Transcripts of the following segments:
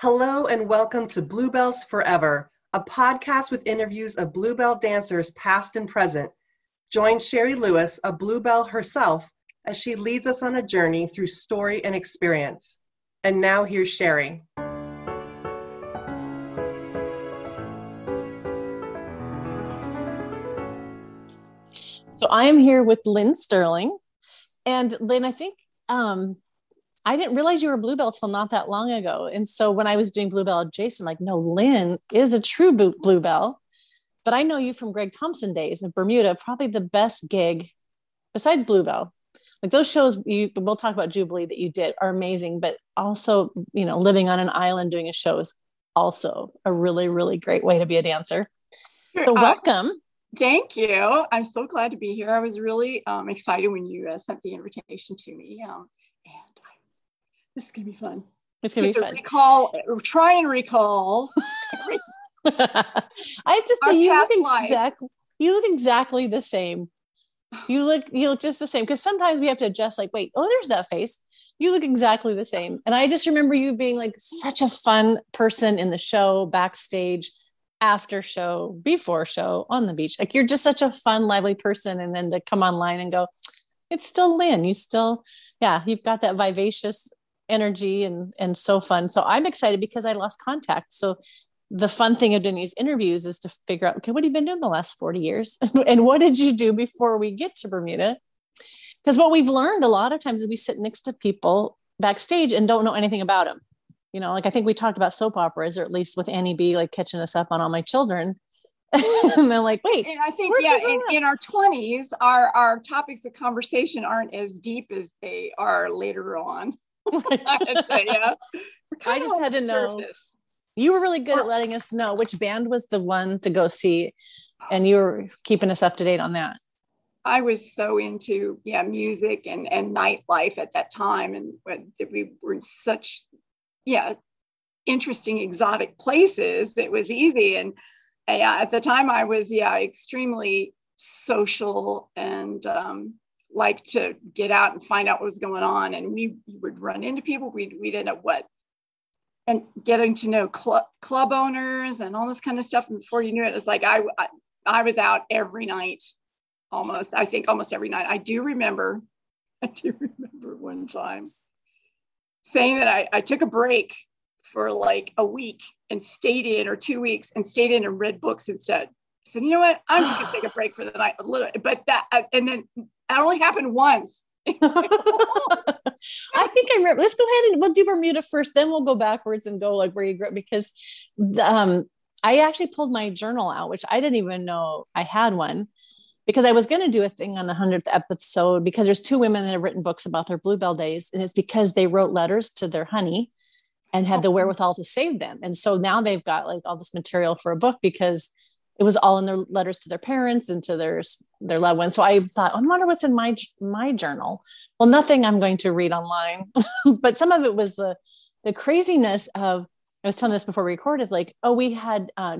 Hello and welcome to Bluebells Forever, a podcast with interviews of Bluebell dancers past and present. Join Sherry Lewis, a Bluebell herself, as she leads us on a journey through story and experience. And now here's Sherry. So I am here with Lynn Sterling. And Lynn, I think um, I didn't realize you were Bluebell till not that long ago. And so when I was doing Bluebell Jason, like, no, Lynn is a true Bluebell. But I know you from Greg Thompson days in Bermuda, probably the best gig besides Bluebell. Like those shows, you, we'll talk about Jubilee that you did are amazing, but also, you know, living on an island doing a show is also a really, really great way to be a dancer. Sure. So welcome. Uh, thank you. I'm so glad to be here. I was really um, excited when you uh, sent the invitation to me. Um, and this is gonna be fun. It's gonna be fun. Recall, try and recall. I have to say, you look exactly you look exactly the same. You look you look just the same because sometimes we have to adjust. Like, wait, oh, there's that face. You look exactly the same. And I just remember you being like such a fun person in the show, backstage, after show, before show, on the beach. Like you're just such a fun, lively person. And then to come online and go, it's still Lynn. You still, yeah, you've got that vivacious energy and and so fun. So I'm excited because I lost contact. So the fun thing of doing these interviews is to figure out, okay, what have you been doing the last 40 years? and what did you do before we get to Bermuda? Because what we've learned a lot of times is we sit next to people backstage and don't know anything about them. You know, like I think we talked about soap operas, or at least with Annie B, like catching us up on all my children. and they're like, wait. And I think, yeah, in, in, our 20s, our, our topics of conversation aren't as deep as they are later on. yeah. I just had to know. Surface. You were really good at letting us know which band was the one to go see, and you were keeping us up to date on that. I was so into yeah music and and nightlife at that time, and we were in such yeah interesting exotic places. It was easy, and yeah, at the time I was yeah extremely social and um, like to get out and find out what was going on. And we would run into people. We'd, we'd end up what? And getting to know club, club owners and all this kind of stuff. And before you knew it, it was like I, I, I was out every night almost, I think almost every night. I do remember, I do remember one time saying that I, I took a break for like a week and stayed in or two weeks and stayed in and read books instead. I said, you know what? I'm just gonna take a break for the night a little, but that, and then that only happened once. I think I remember. Let's go ahead and we'll do Bermuda first, then we'll go backwards and go like where you grew up because um, I actually pulled my journal out, which I didn't even know I had one because I was going to do a thing on the 100th episode because there's two women that have written books about their bluebell days and it's because they wrote letters to their honey and had the wherewithal to save them. And so now they've got like all this material for a book because it was all in their letters to their parents and to their their loved ones. So I thought, I wonder what's in my my journal. Well, nothing I'm going to read online, but some of it was the the craziness of. I was telling this before we recorded, like, oh, we had uh,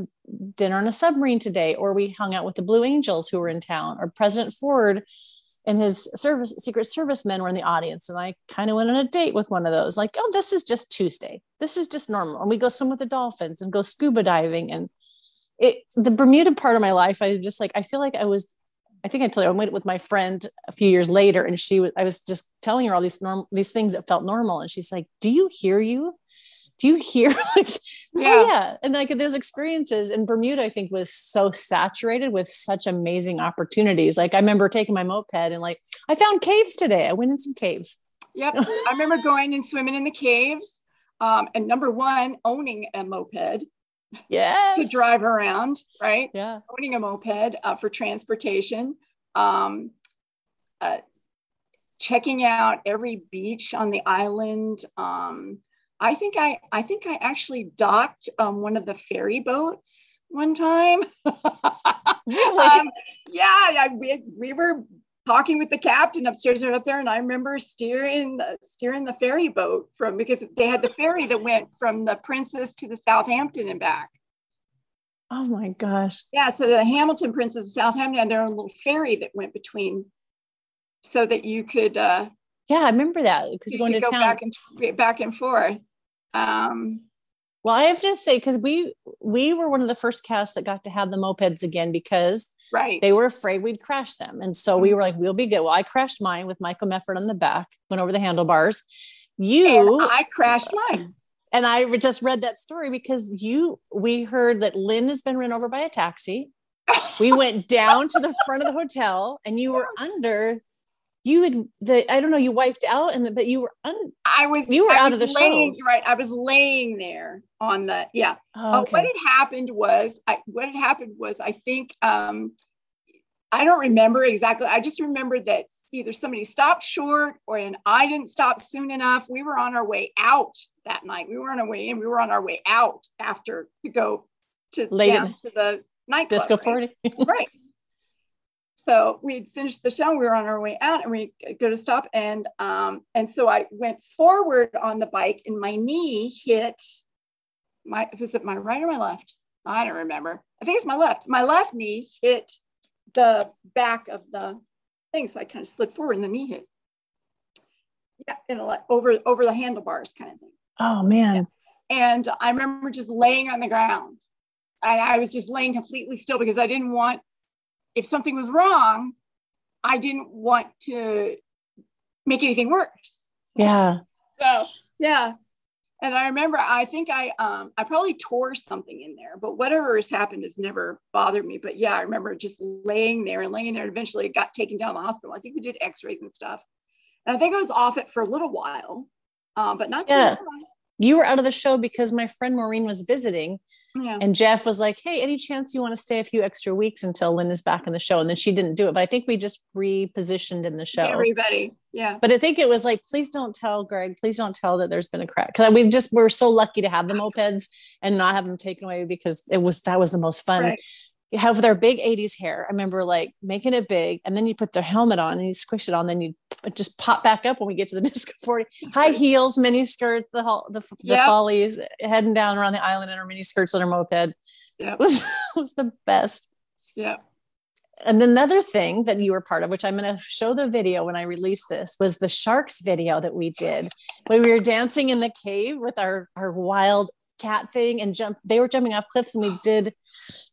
dinner on a submarine today, or we hung out with the Blue Angels who were in town, or President Ford and his service Secret Service men were in the audience, and I kind of went on a date with one of those. Like, oh, this is just Tuesday. This is just normal, and we go swim with the dolphins and go scuba diving and it the Bermuda part of my life, I just like I feel like I was I think I told you I went with my friend a few years later, and she was I was just telling her all these norm these things that felt normal, and she's like, "Do you hear you? Do you hear?" like, oh, yeah. Oh, yeah, and like those experiences in Bermuda, I think was so saturated with such amazing opportunities. Like I remember taking my moped and like I found caves today. I went in some caves. Yep, I remember going and swimming in the caves. Um, and number one, owning a moped yes. to drive around, right? Yeah. Owning a moped uh, for transportation. Um, uh, checking out every beach on the island. Um, I think I I think I actually docked um, one of the ferry boats one time. really? um, yeah, I, we, we were talking with the captain upstairs or up there, and I remember steering steering the ferry boat from because they had the ferry that went from the Princess to the Southampton and back. Oh my gosh! Yeah, so the Hamilton Princess of Southampton had their own little ferry that went between, so that you could. Uh, yeah, I remember that because going to go town back and back and forth. Um, Well, I have to say because we we were one of the first casts that got to have the mopeds again because right they were afraid we'd crash them, and so we mm-hmm. were like, "We'll be good." Well, I crashed mine with Michael Mefford on the back, went over the handlebars. You, and I crashed mine. And I just read that story because you, we heard that Lynn has been run over by a taxi. we went down to the front of the hotel, and you were under you had the I don't know you wiped out and the, but you were un, I was you were I out of the laying, show. right I was laying there on the yeah. Oh, okay. uh, what had happened was I what had happened was I think um I don't remember exactly I just remember that either somebody stopped short or and I didn't stop soon enough. We were on our way out that night. We were on our way in we were on our way out after to go to Late down to the nightclub disco right? 40 right so we had finished the show we were on our way out and we go to stop and um and so i went forward on the bike and my knee hit my was it my right or my left? I don't remember. I think it's my left. My left knee hit the back of the thing so i kind of slid forward and the knee hit. Yeah and like over over the handlebars kind of thing. Oh man. Yeah. and i remember just laying on the ground. And i was just laying completely still because i didn't want if something was wrong, I didn't want to make anything worse. Yeah. So yeah. And I remember I think I um I probably tore something in there, but whatever has happened has never bothered me. But yeah, I remember just laying there and laying there. And eventually it got taken down to the hospital. I think they did x-rays and stuff. And I think I was off it for a little while, um, but not too yeah. long. You were out of the show because my friend Maureen was visiting Yeah. And Jeff was like, Hey, any chance you want to stay a few extra weeks until Lynn is back in the show? And then she didn't do it. But I think we just repositioned in the show. Everybody. Yeah. But I think it was like, please don't tell Greg, please don't tell that there's been a crack. Cause we just we're so lucky to have the mopeds and not have them taken away because it was that was the most fun. Right. You have their big 80s hair. I remember like making it big and then you put their helmet on and you squish it on, then you just pop back up when we get to the disco 40. High heels, mini skirts, the whole the, the Yep. follies heading down around the island in our mini skirts on our moped. Yeah. It was, it was the best. Yeah. And another thing that you were part of, which I'm going to show the video when I release this, was the sharks video that we did when we were dancing in the cave with our our wild cat thing and jump. They were jumping off cliffs, and we did.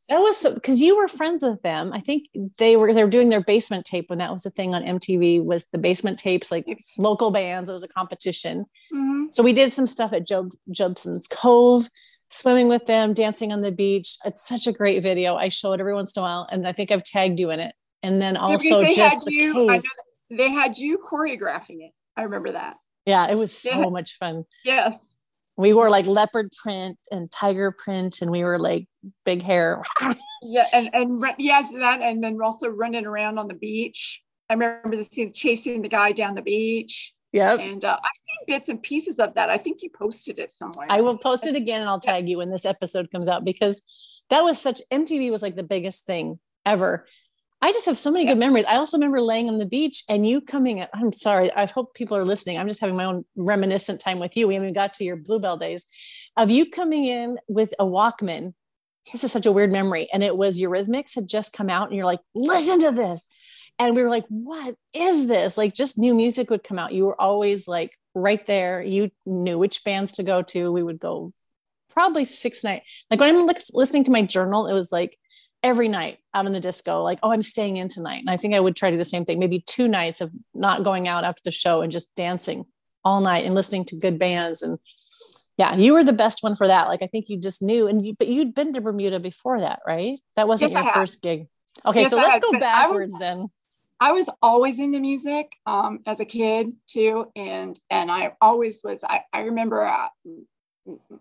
That was because you were friends with them. I think they were they were doing their basement tape when that was a thing on MTV. Was the basement tapes like local bands? It was a competition. Mhm. So we did some stuff at Job Jobson's Cove, swimming with them, dancing on the beach. It's such a great video. I show it every once in a while, and I think I've tagged you in it. And then also they just had the you, I know that they had you choreographing it. I remember that. Yeah, it was so Yeah. much fun. Yes. We wore like leopard print and tiger print, and we were like big hair. Yeah, and and yes, that, and then also running around on the beach. I remember the scene chasing the guy down the beach, Yep. and uh, I've seen bits and pieces of that. I think you posted it somewhere. I will post it again and I'll tag you when this episode comes out because that was such MTV was like the biggest thing ever. I just have so many good memories. I also remember laying on the beach and you coming. At, I'm sorry. I hope people are listening. I'm just having my own reminiscent time with you. We haven't got to your Bluebell days of you coming in with a Walkman. This is such a weird memory. And it was Eurythmics had just come out and you're like, listen to this. And we were like, what is this? Like just new music would come out. You were always like right there. You knew which bands to go to. We would go probably six nights. Like when I'm listening to my journal, it was like every night out in the disco, like, oh, I'm staying in tonight. And I think I would try to do the same thing, maybe two nights of not going out after the show and just dancing all night and listening to good bands. And yeah, you were the best one for that. Like I think you just knew, and you, but you'd been to Bermuda before that, right? That wasn't Yes, your first gig. Okay, Yes, so let's go I was- backwards then. I was always into music um, as a kid too, and and I always was. I I remember uh,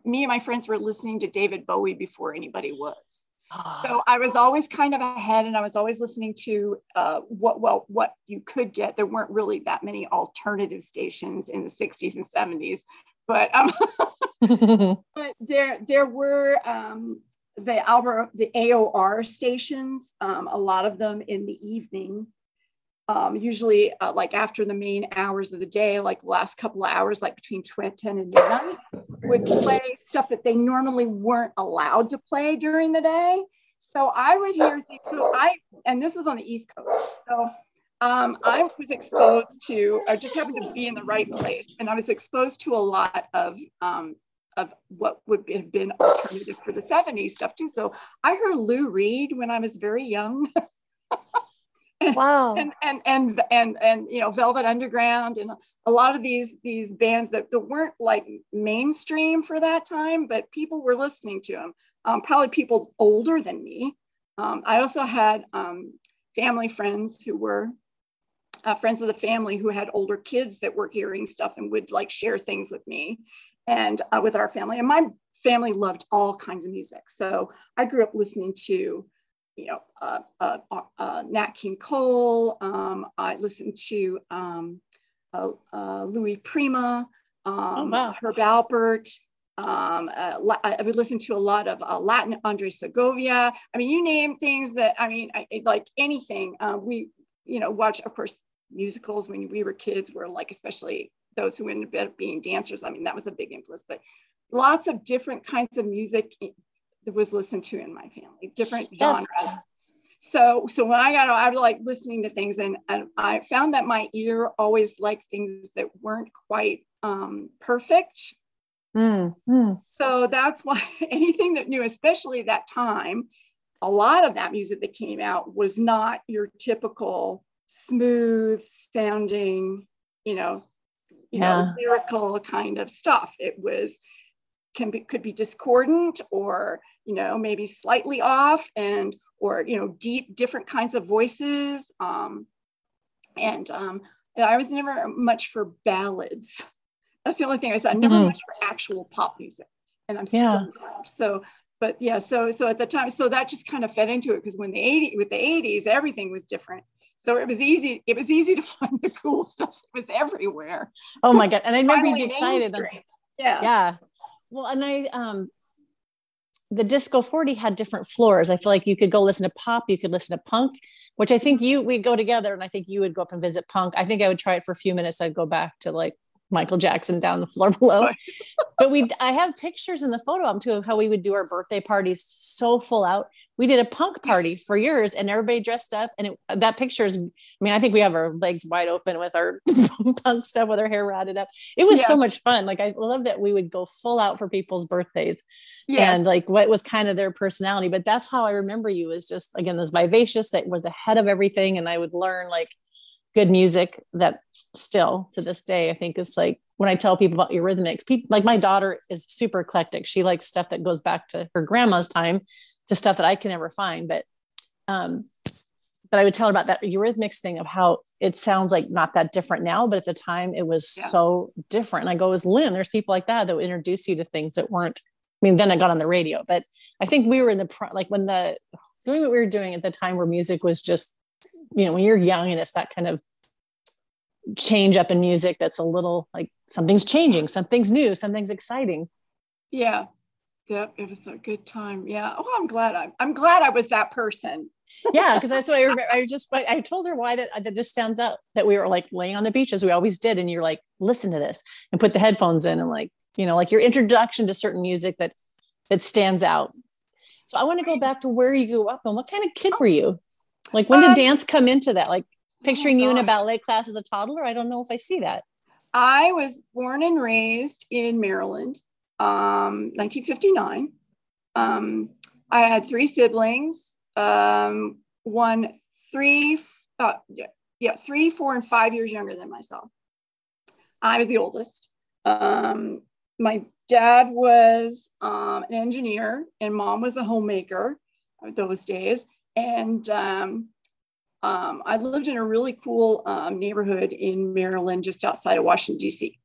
me and my friends were listening to David Bowie before anybody was. So I was always kind of ahead, and I was always listening to uh, what well what you could get. There weren't really that many alternative stations in the '60s and '70s, but um, but there there were um, the Albert the AOR stations, um, a lot of them in the evening. Um, usually, uh, like after the main hours of the day, like the last couple of hours, like between tw- 10 and midnight, would play stuff that they normally weren't allowed to play during the day. So I would hear things. So I, and this was on the East Coast. So um, I was exposed to, I just happened to be in the right place, and I was exposed to a lot of um, of what would have been alternative for the 70s stuff too. So I heard Lou Reed when I was very young. wow. and, and and and and you know Velvet Underground and a lot of these these bands that, that weren't like mainstream for that time, but people were listening to them. Um, probably people older than me. Um, I also had um, family friends who were uh, friends of the family who had older kids that were hearing stuff and would like share things with me and uh, with our family. And my family loved all kinds of music. So I grew up listening to, you know, uh, uh, uh Nat King Cole. Um, I listened to um, uh, uh, Louis Prima, um, oh, wow. Herb Alpert. Um, I would listen to a lot of Latin Andre Segovia. I mean, you name things that I mean, I, like anything. we, you know, watch, of course, musicals when we were kids were like, especially those who ended up being dancers. I mean, that was a big influence, but lots of different kinds of music that was listened to in my family, different genres. So, so when I got, out, I was like listening to things, and, and I found that my ear always liked things that weren't quite um, perfect. Mm, mm. So that's why anything that new, especially that time, a lot of that music that came out was not your typical smooth sounding, you know, you yeah. know, lyrical kind of stuff. It was can be could be discordant or you know maybe slightly off and or you know deep different kinds of voices um, and um, I was never much for ballads. That's the only thing I said. Never mm-hmm. much for actual pop music, and I'm yeah. still not. So, but yeah. So so at the time, so that just kind of fed into it because when the 80 with the 80s, everything was different. So it was easy. It was easy to find the cool stuff that was everywhere. Oh my god! And I remember you excited. Yeah. Yeah. Well, and I um, the disco 40 had different floors. I feel like you could go listen to pop, you could listen to punk, which I think you we'd go together, and I think you would go up and visit punk. I think I would try it for a few minutes. I'd go back to like Michael Jackson down the floor below. but we I have pictures in the photo album too of how we would do our birthday parties so full out. We did a punk party for years and everybody dressed up and it, that picture is I mean I think we have our legs wide open with our punk stuff with our hair ratted up. It was yeah. so much fun. Like I love that we would go full out for people's birthdays. Yes. And like what was kind of their personality, but that's how I remember you is just again this vivacious that was ahead of everything and I would learn like good music that still to this day i think it's like when i tell people about eurythmics people like my daughter is super eclectic. She likes stuff that goes back to her grandma's time to stuff that i can never find but um but i would tell her about that eurythmics thing of how it sounds like not that different now but at the time it was yeah. so different. And i go as lynn. There's people like that that would introduce you to things that weren't i mean then i got on the radio but i think we were in the like when the doing what we were doing at the time where music was just you know when you're young and it's that kind of change up in music that's a little like something's changing something's new something's exciting. Yeah. Yeah it was a good time. Yeah. Oh i'm glad i'm, I'm glad i was that person. Yeah because that's what i remember i just i told her why that that just stands out that we were like laying on the beach as we always did and you're like listen to this and put the headphones in and like you know like your introduction to certain music that that stands out. So i want to go back to where you grew up and what kind of kid oh. were you like when did um, dance come into that? Like picturing oh you in a ballet class as a toddler. I don't know if I see that. I was born and raised in Maryland, um, 1959. Um, I had three siblings. Um, one, three, uh, yeah, yeah, three, four, and five years younger than myself. I was the oldest. Um, my dad was um, an engineer, and mom was a homemaker those days. And um, um, I lived in a really cool um, neighborhood in Maryland, just outside of Washington, D.C.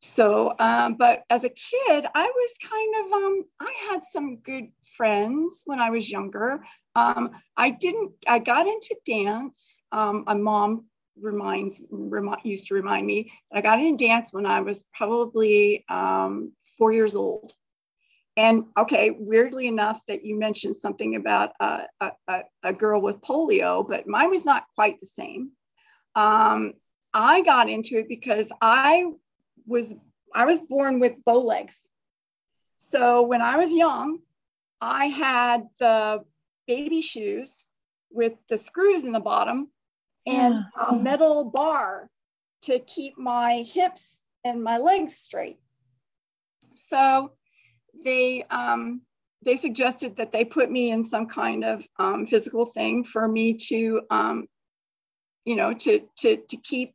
So, um, but as a kid, I was kind of, um, I had some good friends when I was younger. Um, I didn't, I got into dance. Um, my mom reminds, rem- used to remind me, I got into dance when I was probably four years old. And okay, weirdly enough, that you mentioned something about uh, a, a, girl with polio, but mine was not quite the same. Um, I got into it because I was I was born with bow legs. So when I was young, I had the baby shoes with the screws in the bottom and yeah. a metal bar to keep my hips and my legs straight. So they um, they suggested that they put me in some kind of um, physical thing for me to, um, you know, to to to keep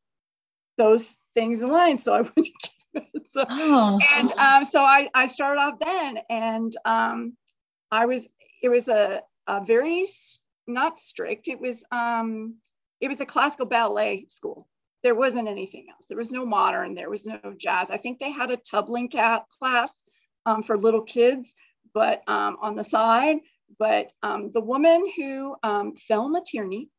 those things in line. So I would. so, oh. And um, so I I started off then, and um, I was it was a a very not strict. It was um, it was a classical ballet school. There wasn't anything else. There was no modern. There was no jazz. I think they had a tumbling cat class um, for little kids, but um, on the side. But um, the woman who, um, Thelma Tierney,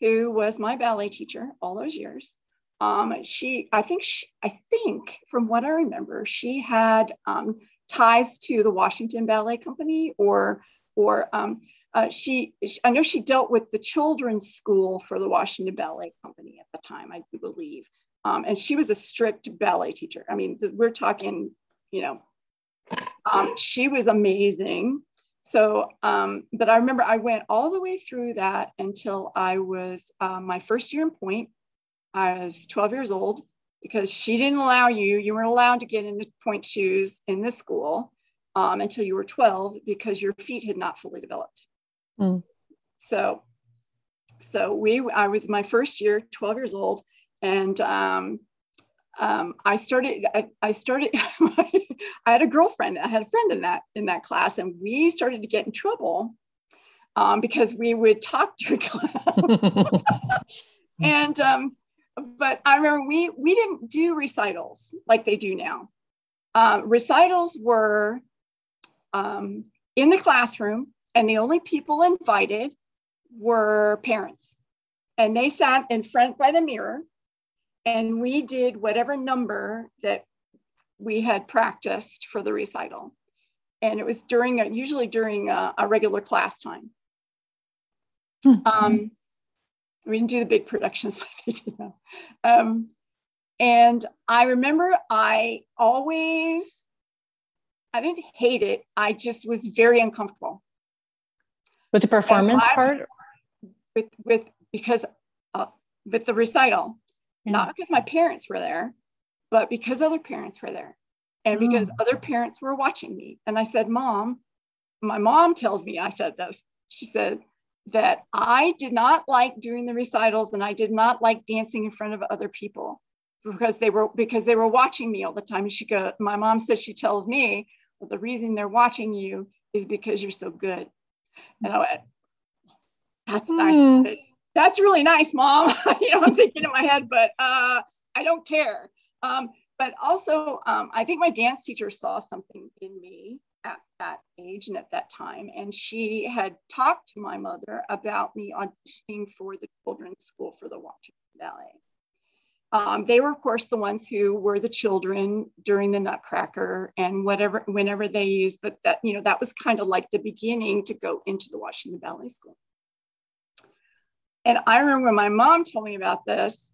who was my ballet teacher all those years, um, she, I think, she, I think from what I remember, she had um, ties to the Washington Ballet Company, or, or um, uh, she, I know she dealt with the children's school for the Washington Ballet Company at the time, I believe. Um, and she was a strict ballet teacher. I mean, we're talking, you know, um, she was amazing. So, um, but I remember I went all the way through that until I was uh, my first year in pointe. I was 12 years old because she didn't allow you, you weren't allowed to get into pointe shoes in this school um, until you were 12 because your feet had not fully developed. Mm. So, so we, I was my first year, 12 years old, and um, um, I started, I, I started, I had a girlfriend, I had a friend in that, in that class, and we started to get in trouble um, because we would talk during class. and, um, but I remember we, we didn't do recitals like they do now. Uh, recitals were um, in the classroom, and the only people invited were parents. And they sat in front by the mirror and we did whatever number that we had practiced for the recital. And it was during, a, usually during a, a, regular class time. Mm-hmm. Um, we didn't do the big productions like they do now. Um, and I remember I always, I didn't hate it. I just was very uncomfortable. With the performance I, part? With, with, because uh, with the recital yeah. not because my parents were there, but because other parents were there and because mm. other parents were watching me. And I said, Mom, my mom tells me I said this. She said that I did not like doing the recitals and I did not like dancing in front of other people because they were because they were watching me all the time. And she go, my mom says she tells me, well, the reason they're watching you is because you're so good. And I went, that's mm. nice that's really nice, mom. you know, I'm thinking in my head, but uh, I don't care. Um, but also, um, I think my dance teacher saw something in me at that age and at that time. And she had talked to my mother about me auditioning for the children's school for the Washington Ballet. Um, they were, of course, the ones who were the children during the Nutcracker and whatever, whenever they used, but that, you know, that was kind of like the beginning to go into the Washington Ballet School. And I remember when my mom told me about this,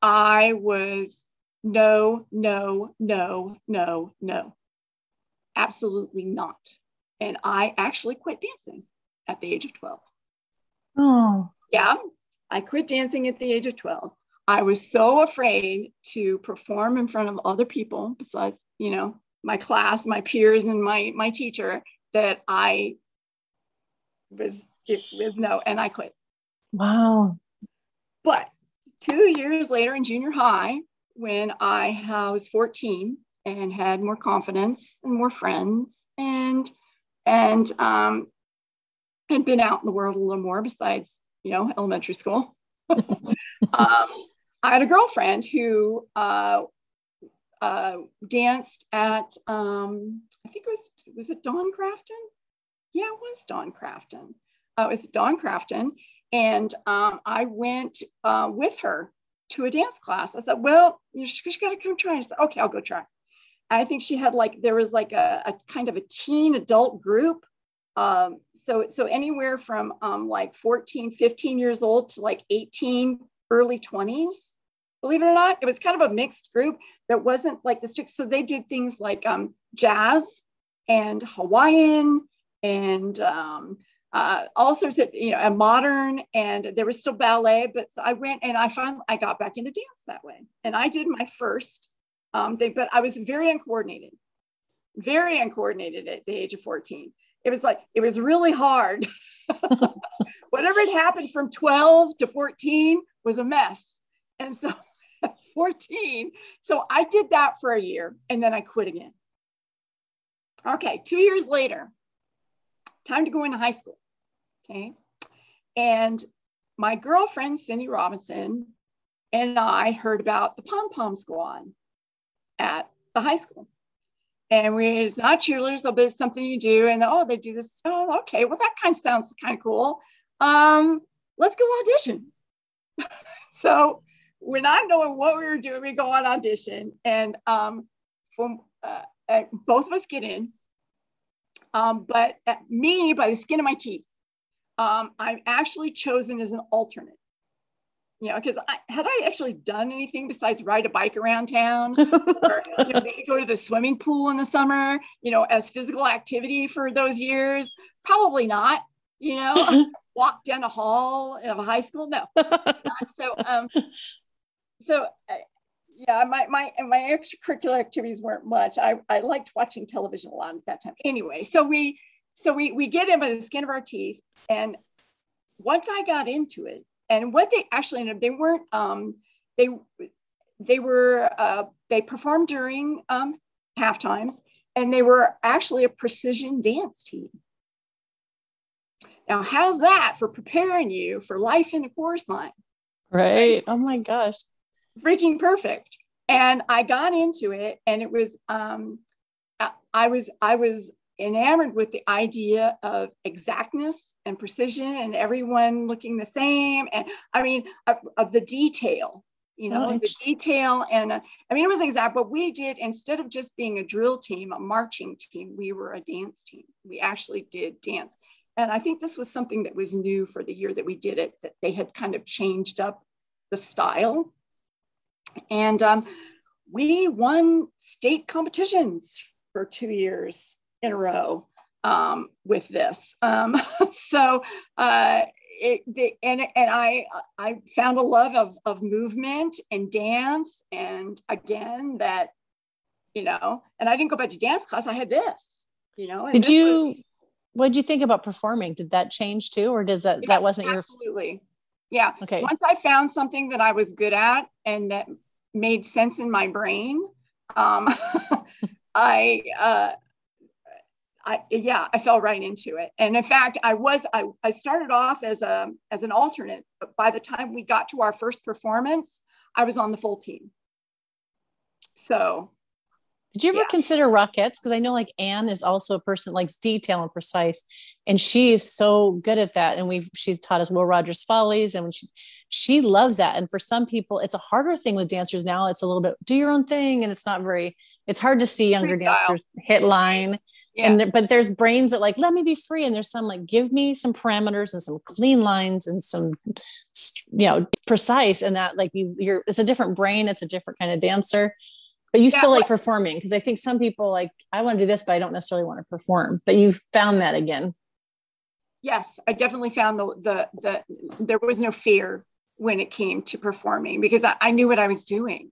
I was no, no, no, no, no, absolutely not. And I actually quit dancing at the age of 12. Oh, yeah, I quit dancing at the age of 12. I was so afraid to perform in front of other people besides, you know, my class, my peers, and my my teacher that I was it was no, and I quit. Wow. But two years later in junior high, when I was 14 and had more confidence and more friends and and um, had been out in the world a little more besides you know elementary school. um, I had a girlfriend who uh, uh, danced at um, I think it was was it Dawn Crafton? Yeah, it was Dawn Crafton. Uh, it was Dawn Crafton, and um, I went uh, with her to a dance class. I said, well, you just got to come try. I said, okay, I'll go try. I think she had like, there was like a, a kind of a teen adult group. Um, so, so anywhere from um, like 14, 15 years old to like 18, early 20s. Believe it or not, it was kind of a mixed group that wasn't like the strict. So they did things like um, jazz and Hawaiian and um, uh, all sorts of, you know, a modern and there was still ballet, but I went and I found I got back into dance that way. And I did my first um, thing, but I was very uncoordinated. very uncoordinated at the age of 14. It was like, it was really hard. Whatever had happened from 12 to 14 was a mess. And so 14, so I did that for a year and then I quit again. Okay, two years later, time to go into high school. Okay. And my girlfriend, Cindy Robinson, and I heard about the pom pom squad at the high school. And we, it's not cheerleaders, but it's something you do. And oh, they do this. Oh, okay. Well, that kind of sounds kind of cool. Um, let's go audition. so we're not knowing what we were doing. We go on audition, and um, uh, uh, both of us get in. Um, but me, by the skin of my teeth, um, I'm actually chosen as an alternate. You know, because I had I actually done anything besides ride a bike around town or you know, maybe go to the swimming pool in the summer, you know, as physical activity for those years? Probably not, you know, walk down a hall of a high school. No. so um so uh, yeah, my my my extracurricular activities weren't much. I, I liked watching television a lot at that time. Anyway, so we so we we get in by the skin of our teeth, and once I got into it, and what they actually ended up, they weren't um they they were uh, they performed during um half times, and they were actually a precision dance team. Now, how's that for preparing you for life in a chorus line? Right. Oh my gosh freaking perfect. And I got into it, and it was um, I was I was enamored with the idea of exactness and precision, and everyone looking the same, and I mean of, of the detail, you know, oh, the detail. And uh, I mean, it was exact. But we did instead of just being a drill team, a marching team, we were a dance team. We actually did dance. And I think this was something that was new for the year that we did it, that they had kind of changed up the style and um, we won state competitions for two years in a row um, with this. Um, so, uh, it, the, and, and I, I found a love of, of movement and dance. And again, that, you know, and I didn't go back to dance class. I had this, you know. Did you, was, what did you think about performing? Did that change too? Or does that, yes, that wasn't absolutely. your. Absolutely. Yeah. Okay. Once I found something that I was good at and that made sense in my brain. Um, I, uh, I, yeah, I fell right into it. And in fact, I was, I, I started off as a, as an alternate, but by the time we got to our first performance, I was on the full team. So did you ever yeah. consider Rockettes? Because I know like Anne is also a person that likes detail and precise, and she is so good at that. And we've she's taught us Will Rogers Follies, and when she she loves that. And for some people, it's a harder thing with dancers now. It's a little bit do your own thing, and it's not very. It's hard to see younger Freestyle. dancers hit line. Yeah. And but there's brains that like let me be free, and there's some like give me some parameters and some clean lines and some you know precise, and that like you you're it's a different brain, it's a different kind of dancer but you yeah, still like performing because i think some people like i want to do this but i don't necessarily want to perform. But you've found that again. Yes i definitely found the the, the there was no fear when it came to performing because i, I knew what i was doing.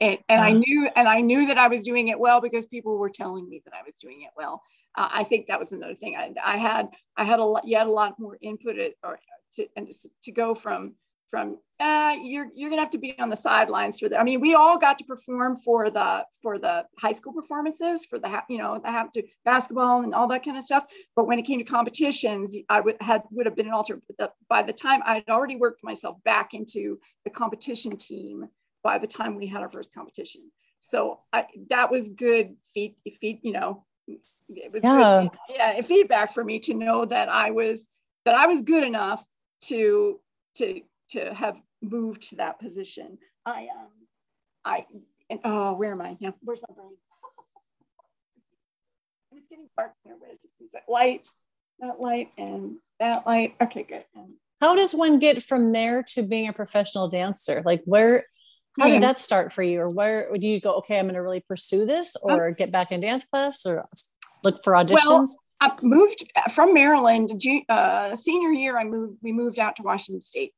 And, and i knew and i knew that i was doing it well because people were telling me that i was doing it well. Uh, i think that was another thing. I, I had i had a lot you had a lot more input or to, and to go from from uh, you're you're gonna have to be on the sidelines for that. I mean, we all got to perform for the for the high school performances for the you know the have to basketball and all that kind of stuff. But when it came to competitions, I would had would have been an alter. By the time I had already worked myself back into the competition team, by the time we had our first competition, so I, that was good feed feed you know it was yeah. good yeah feedback for me to know that I was that I was good enough to to to have moved to that position. I um I and oh where am I? Yeah, where's my brain? it's getting dark here. Where is it? Is that light? That light and that light. Okay, good. And, how does one get from there to being a professional dancer? Like where how did that start for you or where do you go okay i'm going to really pursue this um, or um, get back in dance class or look for auditions well, i moved from maryland uh, senior year i moved we moved out to washington state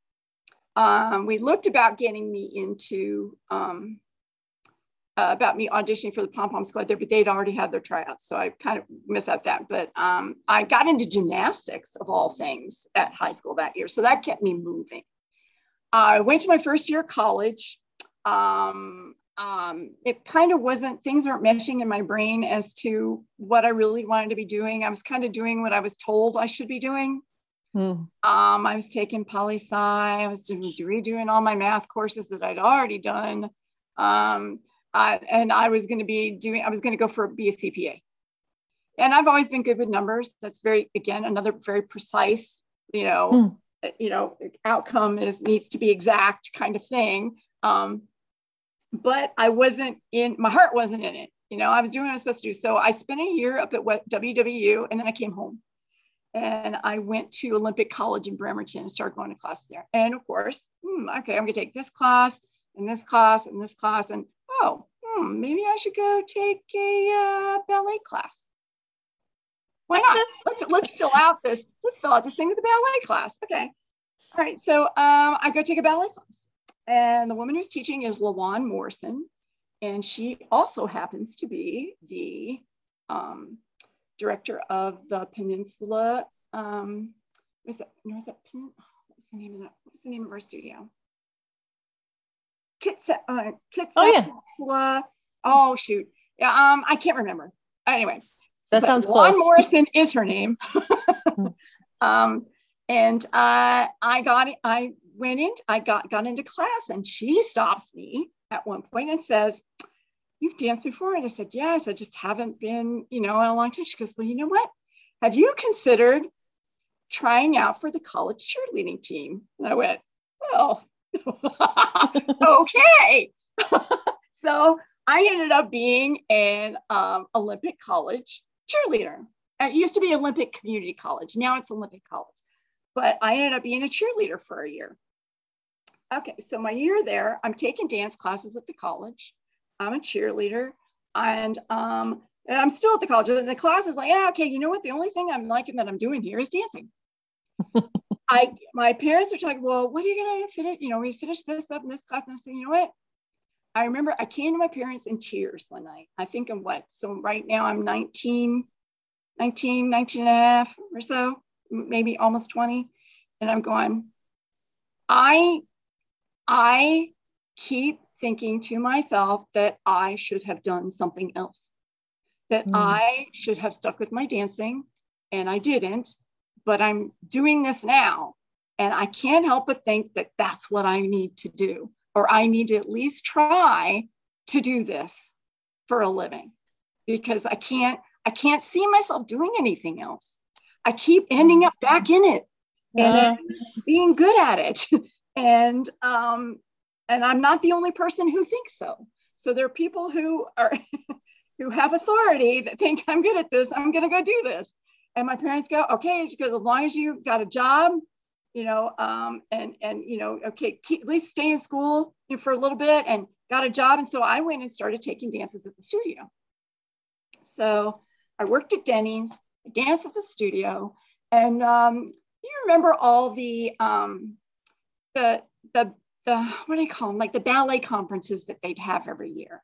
um, we looked about getting me into um, uh, about me auditioning for the pom pom squad there, but they'd already had their tryouts, so I kind of missed out that. But um, I got into gymnastics of all things at high school that year, so that kept me moving. I went to my first year of college. Um, um, it kind of wasn't things weren't meshing in my brain as to what I really wanted to be doing. I was kind of doing what I was told I should be doing. Mm. Um, I was taking poli sci. I was doing, redoing all my math courses that I'd already done. Um, uh, and I was going to be doing, I was going to go for be a CPA. And I've always been good with numbers. That's very, again, another very precise, you know, mm. you know, outcome is needs to be exact kind of thing. Um, but I wasn't in, my heart wasn't in it. You know, I was doing what I was supposed to do. So I spent a year up at WWU, and then I came home and I went to Olympic College in Bremerton and started going to classes there. And of course, hmm, okay, I'm going to take this class and this class and this class, and oh, hmm, maybe I should go take a uh, ballet class. Why not? let's let's fill out this. Let's fill out this thing with the ballet class. Okay. All right. So um, I go take a ballet class, and the woman who's teaching is Lawan Morrison, and she also happens to be the um, director of the Peninsula. Um, was that? Was that? What's the name of that? What's the name of our studio? Kitsa, uh, Kitsa, oh yeah. Peninsula. Oh shoot, yeah. Um, I can't remember. Anyway, that sounds close. Morrison is her name. um, and uh, I got it. I went in. I got got into class, and she stops me at one point and says, you've danced before? And I said, yes, I just haven't been, you know, in a long time. She goes, well, you know what? Have you considered trying out for the college cheerleading team? And I went, well, okay. so I ended up being an um, Olympic college cheerleader. It used to be Olympic Community College. Now it's Olympic College. But I ended up being a cheerleader for a year. Okay, so my year there, I'm taking dance classes at the college. I'm a cheerleader, and um, and I'm still at the college. And the class is like, yeah, okay, you know what? The only thing I'm liking that I'm doing here is dancing. I my parents are talking, well, what are you gonna finish? You know, we finish this up in this class, and I said, you know what? I remember I came to my parents in tears one night. I think I'm what? So right now I'm 19, 19, 19 and a half or so, maybe almost 20. And I'm going, I, I keep thinking to myself that I should have done something else, that mm. I should have stuck with my dancing, and I didn't, but I'm doing this now. And I can't help but think that that's what I need to do, or I need to at least try to do this for a living because I can't, I can't see myself doing anything else. I keep ending up back in it and uh, being good at it. and um, and i'm not the only person who thinks so. So there are people who are who have authority that think i'm good at this. I'm going to go do this. And my parents go okay because as long as you got a job you know um, and and you know okay keep, at least stay in school for a little bit and got a job. And so i went and started taking dances at the studio. So i worked at denny's I danced at the studio and um, you remember all the um, the the the what do they call them like the ballet conferences that they'd have every year.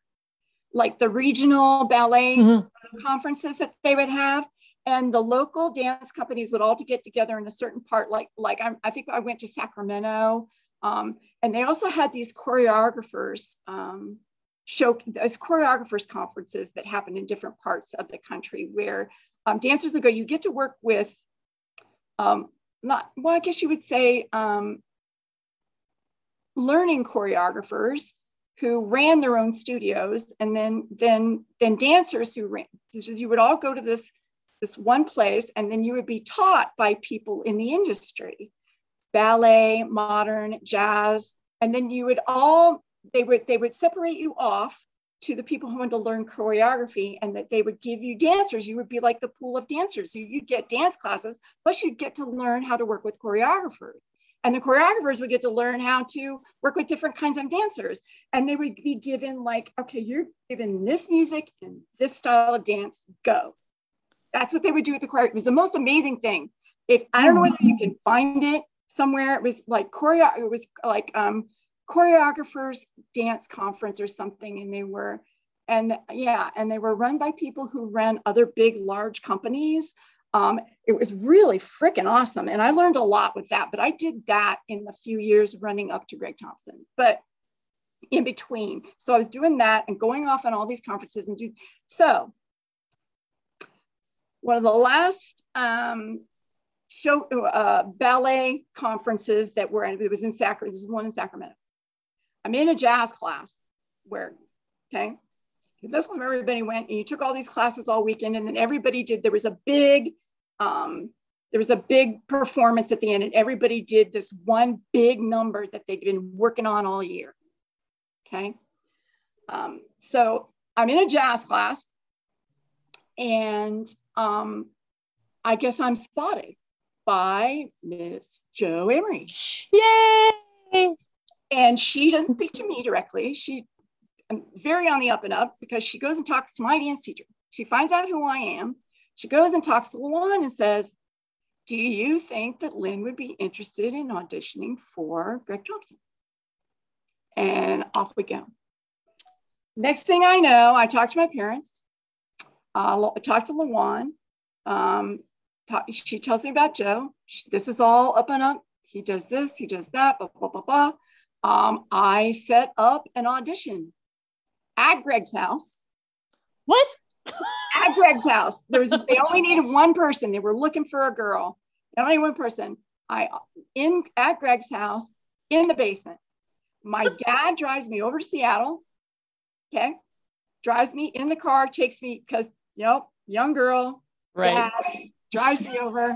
Like the regional ballet mm-hmm. conferences that they would have and the local dance companies would all to get together in a certain part like like i, I think i went to sacramento um, and they also had these choreographers um, show those choreographers conferences that happen in different parts of the country where um, dancers would go. You get to work with um, not well i guess you would say um, learning choreographers who ran their own studios and then then then dancers who ran you would all go to this this one place and then you would be taught by people in the industry ballet modern jazz and then you would all they would they would separate you off to the people who wanted to learn choreography and that they would give you dancers. You would be like the pool of dancers. So you'd get dance classes plus you'd get to learn how to work with choreographers and the choreographers would get to learn how to work with different kinds of dancers. And they would be given, like, okay, you're given this music and this style of dance, go. That's what they would do with the choir. It was the most amazing thing. If I don't know whether you can find it somewhere, it was like choreo, it was like um, choreographers dance conference or something. And they were, and yeah, and they were run by people who ran other big, large companies. Um, it was really freaking awesome. And I learned a lot with that, but I did that in the few years running up to Greg Thompson. But in between. So I was doing that and going off on all these conferences and do so. One of the last um, show uh, ballet conferences that were it was in Sacramento. This is one in Sacramento. I'm in a jazz class where, okay, this was where everybody went and you took all these classes all weekend and then everybody did, there was a big, um, there was a big performance at the end and everybody did this one big number that they'd been working on all year. Okay. Um, so I'm in a jazz class and um, I guess I'm spotted by Miss Jo Emery. Yay! And she doesn't speak to me directly. She I'm very on the up and up because she goes and talks to my dance teacher. She finds out who I am. She goes and talks to Luan and says, Do you think that Lynn would be interested in auditioning for Greg Thompson? And off we go. Next thing I know, I talk to my parents. Uh, I talk to Luan. Um, talk, she tells me about Joe. She, this is all up and up. He does this, he does that, blah, blah, blah, blah. Um, I set up an audition at Greg's house. What? at Greg's house. There was they only needed one person. They were looking for a girl. Only one person. I in at Greg's house in the basement. My dad drives me over to Seattle. Okay. Drives me in the car, takes me because you know, young girl, right. dad drives me over.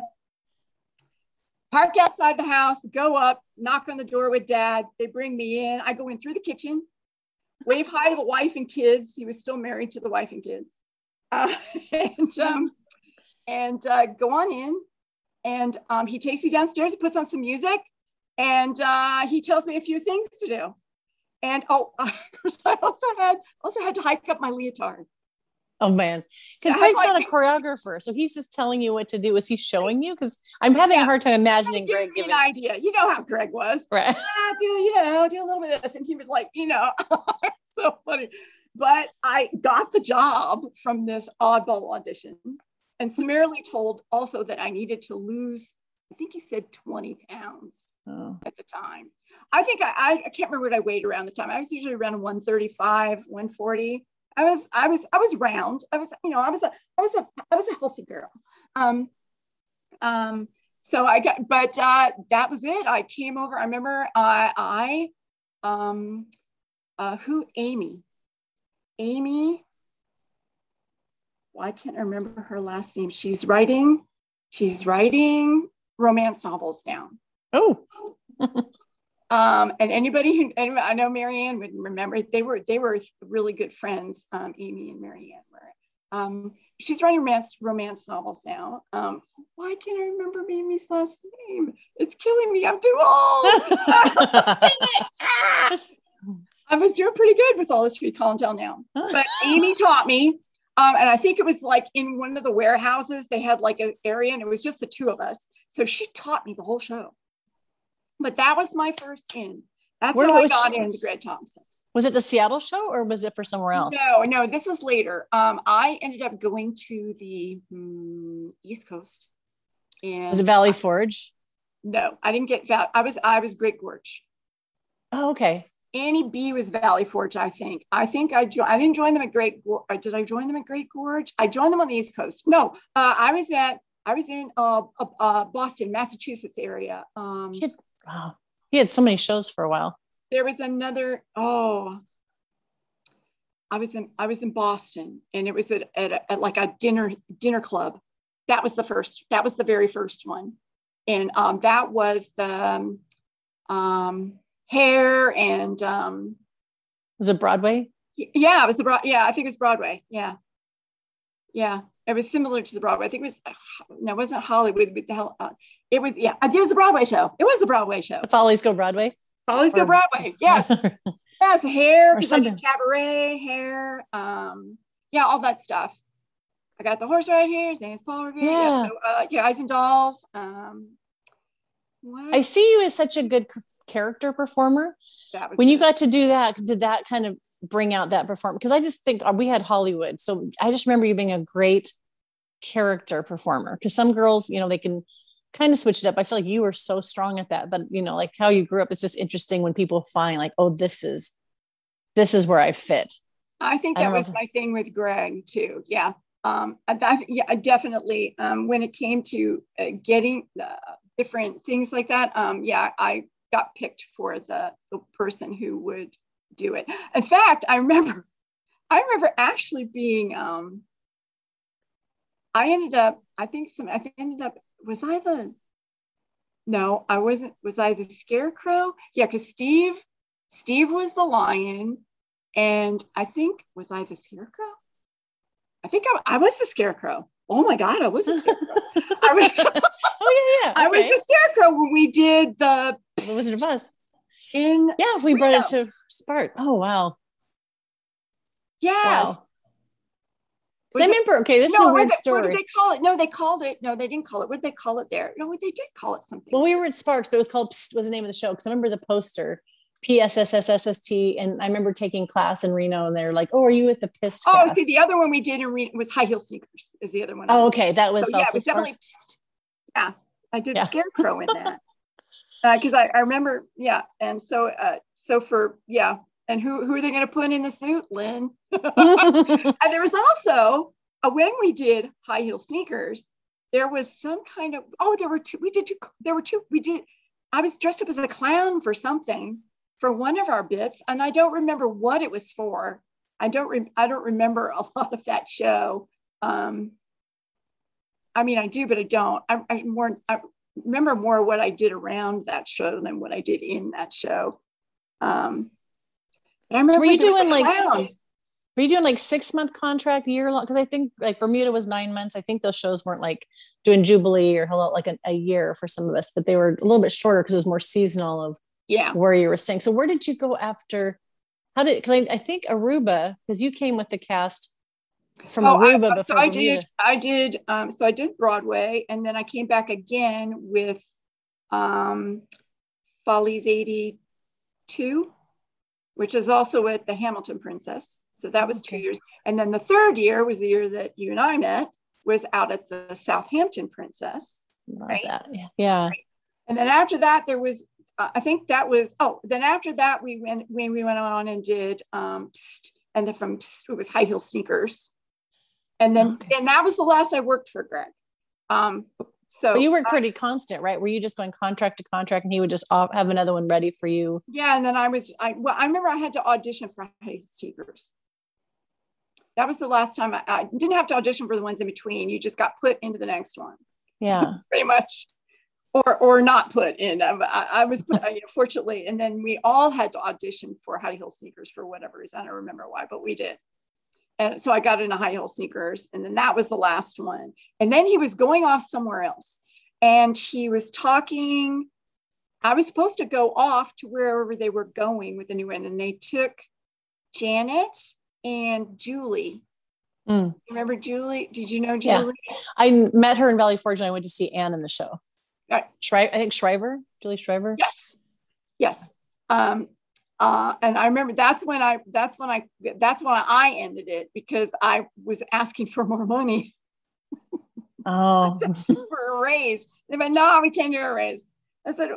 Park outside the house, go up, knock on the door with dad. They bring me in. I go in through the kitchen wave hi to the wife and kids. He was still married to the wife and kids. Uh, and um, and uh, go on in. And um, he takes me downstairs, he puts on some music, and uh, he tells me a few things to do. And oh, of course, I also had also had to hike up my leotard. Oh man, because Greg's not a choreographer, so he's just telling you what to do. Is he showing you? Because I'm having yeah. a hard time imagining Greg giving an idea. You know how Greg was, right? Ah, do you know, do a little bit of this, and he would like, you know, so funny. But I got the job from this oddball audition, and summarily told also that I needed to lose. I think he said 20 pounds oh. at the time. I think I, I can't remember what I weighed around the time. I was usually around 135, 140 I was, I was, I was round. I was, you know, I was a, I was a, I was a healthy girl. Um, um, so I got, but uh, that was it. I came over. I remember uh, I, um, uh, who Amy, Amy. Well, I can't remember her last name. She's writing, she's writing romance novels now. Oh. Um, and anybody who and I know Marianne would remember they were they were really good friends. Um, Amy and Marianne were. Um, she's writing romance romance novels now. Um, why can't I remember Amy's last name? It's killing me. I'm too old. I was doing pretty good with all this free clientele now, but Amy taught me. Um, and I think it was like in one of the warehouses, they had like an area and it was just the two of us. So she taught me the whole show. But that was my first in. That's Where, how I got into Greg Thompson. Was it the Seattle show or was it for somewhere else? No, no, this was later. Um, I ended up going to the um, East Coast. And was it Valley Forge? No, I didn't get Val. I was I was Great Gorge. Oh, okay. Annie B was Valley Forge, I think. I think I jo- I didn't join them at Great Gorge. Uh, did I join them at Great Gorge? I joined them on the East Coast. No, uh, I was at I was in uh, uh Boston, Massachusetts area. Um, Wow. He had so many shows for a while. There was another, oh, I was in I was in Boston and it was at, at, a, at like a dinner dinner club. That was the first, that was the very first one. And um, that was the um, um, hair and um, was it Broadway? Yeah, it was the broad. Yeah, I think it was Broadway. Yeah, yeah. It was similar to the Broadway. I think it was no, it wasn't Hollywood. But the hell, uh, it was yeah. It was a Broadway show. It was a Broadway show. The Follies Go Broadway. Follies or, Go Broadway. Yes, yes. Hair, like cabaret hair. Um, yeah, all that stuff. I got the horse right here. His name is Paul Revere. Yeah, so, uh, yeah, Guys and Dolls. Um, what? I see you as such a good character performer. when good. you got to do that, did that kind of bring out that performance because I just think uh, we had Hollywood. So I just remember you being a great character performer because some girls, you know, they can kind of switch it up. I feel like you were so strong at that, but you know, like how you grew up, it's just interesting when people find like, oh, this is this is where I fit. I think that I was my thing with Greg too. Yeah. Um, I, yeah, definitely. Um, when it came to uh, getting uh, different things like that, um, yeah, I got picked for the, the person who would do it. In fact, I remember, I remember actually being, um, I ended up, I think some, I think ended up, was I the, no, I wasn't, was I the scarecrow? Yeah, because Steve, Steve was the lion. And I think, was I the scarecrow? I think I, I was the scarecrow. Oh my God, I was the scarecrow. I was, oh, yeah, yeah. Okay. I was the scarecrow when we did the, the Wizard of Oz in yeah we brought it to Spark. Oh wow. Yes. Wow. I remember. Okay, this no, is a weird they, story. What did they call it? No, they called it. No, they didn't call it. What did they call it there? No, they did call it something. Well, we were at Sparks, but it was called Psst, was the name of the show because I remember the poster. PSSSSST, and I remember taking class in Reno, and they're like, "Oh, are you with the PIST?" Oh, see, the other one we did in Reno was High Heel Sneakers. Is the other one? Oh, okay, that was so, yeah, it was definitely. Yeah, I did yeah. Scarecrow in that because uh, I, I remember, yeah, and so uh, so for yeah, and who who are they going to put in the suit, Lynn? and there was also uh, when we did high heel sneakers, there was some kind of oh, there were two. We did two. There were two. We did. I was dressed up as a clown for something for one of our bits, and I don't remember what it was for. I don't. Re- I don't remember a lot of that show. Um, I mean, I do, but I don't. I, I more. I remember more what I did around that show than what I did in that show. Um, but I remember. So were you doing like? Were you doing like six month contract, year long? Because I think like Bermuda was nine months. I think those shows weren't like doing Jubilee or Hello like a, a year for some of us, but they were a little bit shorter because it was more seasonal of yeah where you were staying. So where did you go after? How did? I, I think Aruba because you came with the cast from oh, Aruba I. So I did. I did. Um, so I did Broadway, and then I came back again with um, Follies '82 which is also at the Hamilton Princess. So that was okay. two years. And then the third year was the year that you and I met, was out at the Southampton Princess. Right? Yeah. yeah. And then after that, there was, uh, I think that was, oh, then after that, we went, when we went on and did, um, and then from, it was high heel sneakers. And then, okay. and that was the last I worked for Greg. Um, so but you were pretty constant, right? Were you just going contract to contract, and he would just have another one ready for you? Yeah, and then I was, I well, I remember I had to audition for High Sneakers. That was the last time I, I, didn't have to audition for the ones in between. You just got put into the next one. Yeah, pretty much, or or not put in. I, I was put, you know, fortunately, and then we all had to audition for high heel sneakers for whatever reason. I don't remember why, but we did. And so I got into high heel sneakers, and then that was the last one. And then he was going off somewhere else, and he was talking. I was supposed to go off to wherever they were going with the new one, and they took Janet and Julie. Mm. Remember Julie? Did you know Julie? Yeah. I met her in Valley Forge, and I went to see Anne in the show. Right. Shriver, I think Shriver, Julie Shriver. Yes, yes. Um, uh, and I remember that's when I that's when I that's when I ended it because I was asking for more money. Oh, for a raise. They went, no, we can't do a raise. I said,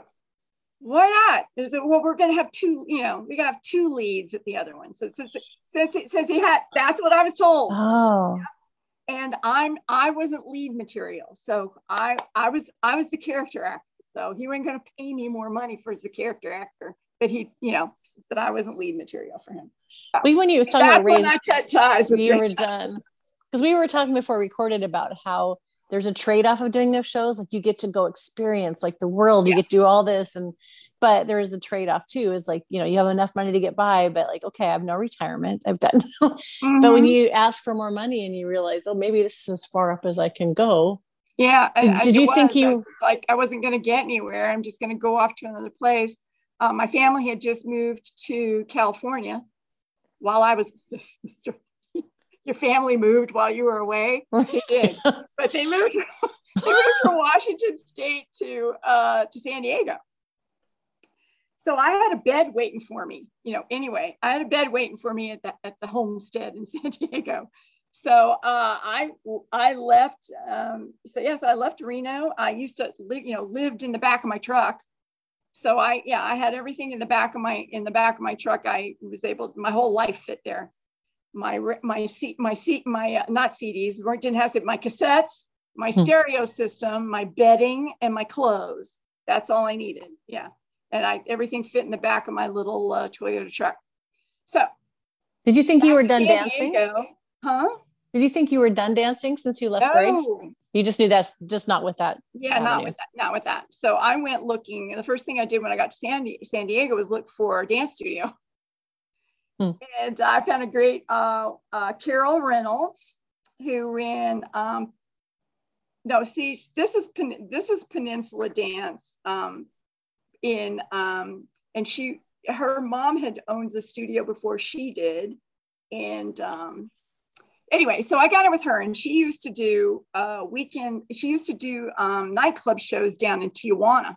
why not? They said, well, we're going to have two. You know, we got to have two leads at the other one. So since since since he had, that's what I was told. Oh. And I'm I wasn't lead material, so I I was I was the character actor. So he wasn't going to pay me more money for as the character actor but he, you know, that I wasn't lead material for him. So, we when you was talking about raising, I cut ties. We were done because we were talking before we recorded about how there's a trade-off of doing those shows like you get to go experience like the world you yes. get to do all this and but there is a trade-off too is like you know you have enough money to get by but like okay i have no retirement i've got no mm-hmm. but when you ask for more money and you realize oh maybe this is as far up as i can go yeah I, did you think you like i wasn't going to get anywhere i'm just going to go off to another place uh, my family had just moved to California while I was. Your family moved while you were away. They did, but they moved. they moved from Washington State to uh, to San Diego. so I had a bed waiting for me. You know, anyway, I had a bed waiting for me at the at the homestead in San Diego. So uh, I I left. Um, so yes, I left Reno. I used to live, you know, lived in the back of my truck. So I yeah, I had everything in the back of my in the back of my truck. I was able my whole life fit there. My my seat my seat my uh, not CDs didn't have it. My cassettes, my hmm. stereo system, my bedding, and my clothes. That's all I needed. Yeah, and I everything fit in the back of my little uh, Toyota truck. So, did you think you were done San dancing? Diego, huh? Did you think you were done dancing since you left no. grades? You just knew that's just not with that. Yeah, avenue. not with that. Not with that. So I went looking. The first thing I did when I got to San, San Diego was look for a dance studio. Hmm. And I found a great uh, uh, Carol Reynolds who ran. Um, no, see, this is this is Peninsula Dance um, in, um, and she her mom had owned the studio before she did, and um, anyway, so I got it with her, and she used to do uh, weekend. She used to do um, nightclub shows down in Tijuana.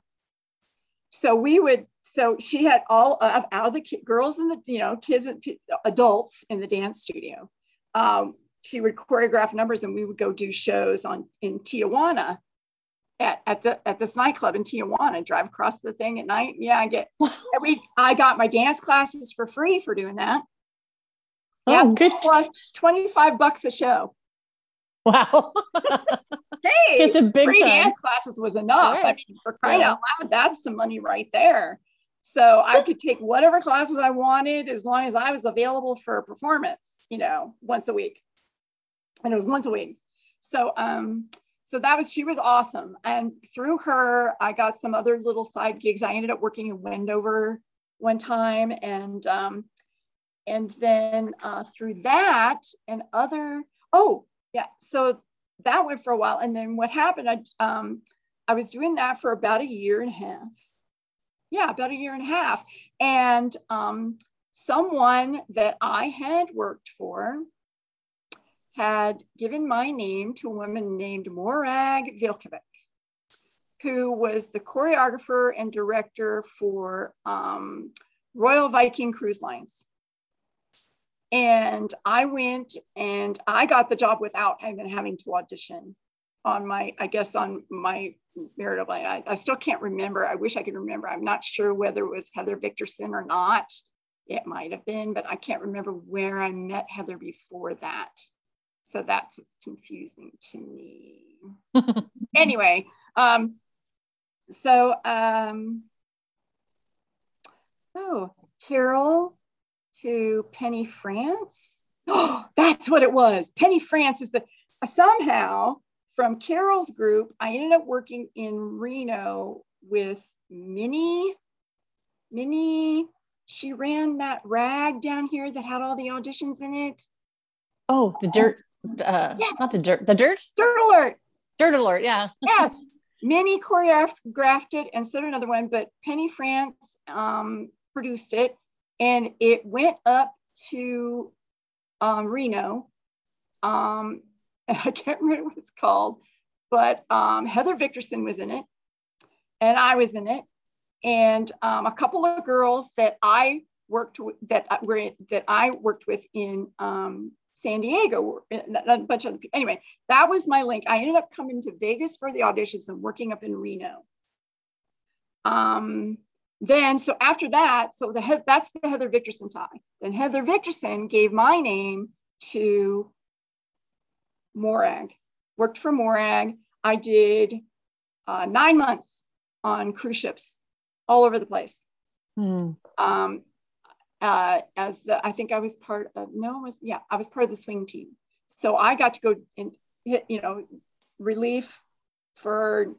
So we would. So she had all of out of the ki- girls and the you know kids and p- adults in the dance studio. Um, she would choreograph numbers, and we would go do shows on in Tijuana. At, at the at this nightclub in Tijuana, drive across the thing at night. Yeah, I get we I got my dance classes for free for doing that. Yeah, oh, good. Plus 25 bucks a show. Wow. hey, it's a big free time. dance classes was enough. Right. I mean, for crying yeah. out loud, that's some money right there. So I could take whatever classes I wanted as long as I was available for a performance, you know, once a week. And it was once a week. So um, so that was she was awesome. And through her, I got some other little side gigs. I ended up working in Wendover one time and um, and then uh, through that and other oh yeah so that went for a while. And then what happened i um, i was doing that for about a year and a half. Yeah about a year and a half. And um, someone that i had worked for had given my name to a woman named morag vilkovic who was the choreographer and director for um, royal viking cruise lines and I went and I got the job without even having to audition on my, I guess, on my merit of I, I still can't remember. I wish I could remember. I'm not sure whether it was Heather Victorson or not. It might have been, but I can't remember where I met Heather before that. So that's what's confusing to me. anyway, um, so, um, oh, Carol to Penny France. Oh, that's what it was. Penny France is the somehow from Carol's group. I ended up working in Reno with Minnie. Minnie, she ran that rag down here that had all the auditions in it. Oh, the dirt. Uh, yes. Not the dirt. The dirt. Dirt alert. Dirt alert. Yeah. yes. Minnie choreographed it and so did another one, but Penny France um, produced it and it went up to um, Reno. Um, I can't remember what it's called, but um, Heather Victorson was in it, and I was in it, and um, a couple of girls that I worked with that were that I worked with in um, San Diego, a bunch of people. Anyway, that was my link. I ended up coming to Vegas for the auditions and working up in Reno. Um, then so after that so the that's the heather victorson tie. Then heather victorson gave my name to morag. Worked for morag. I did uh, nine months on cruise ships all over the place. Hmm. um, uh, as the i think i was part of no was yeah i was part of the swing team. So i got to go and hit you know relief for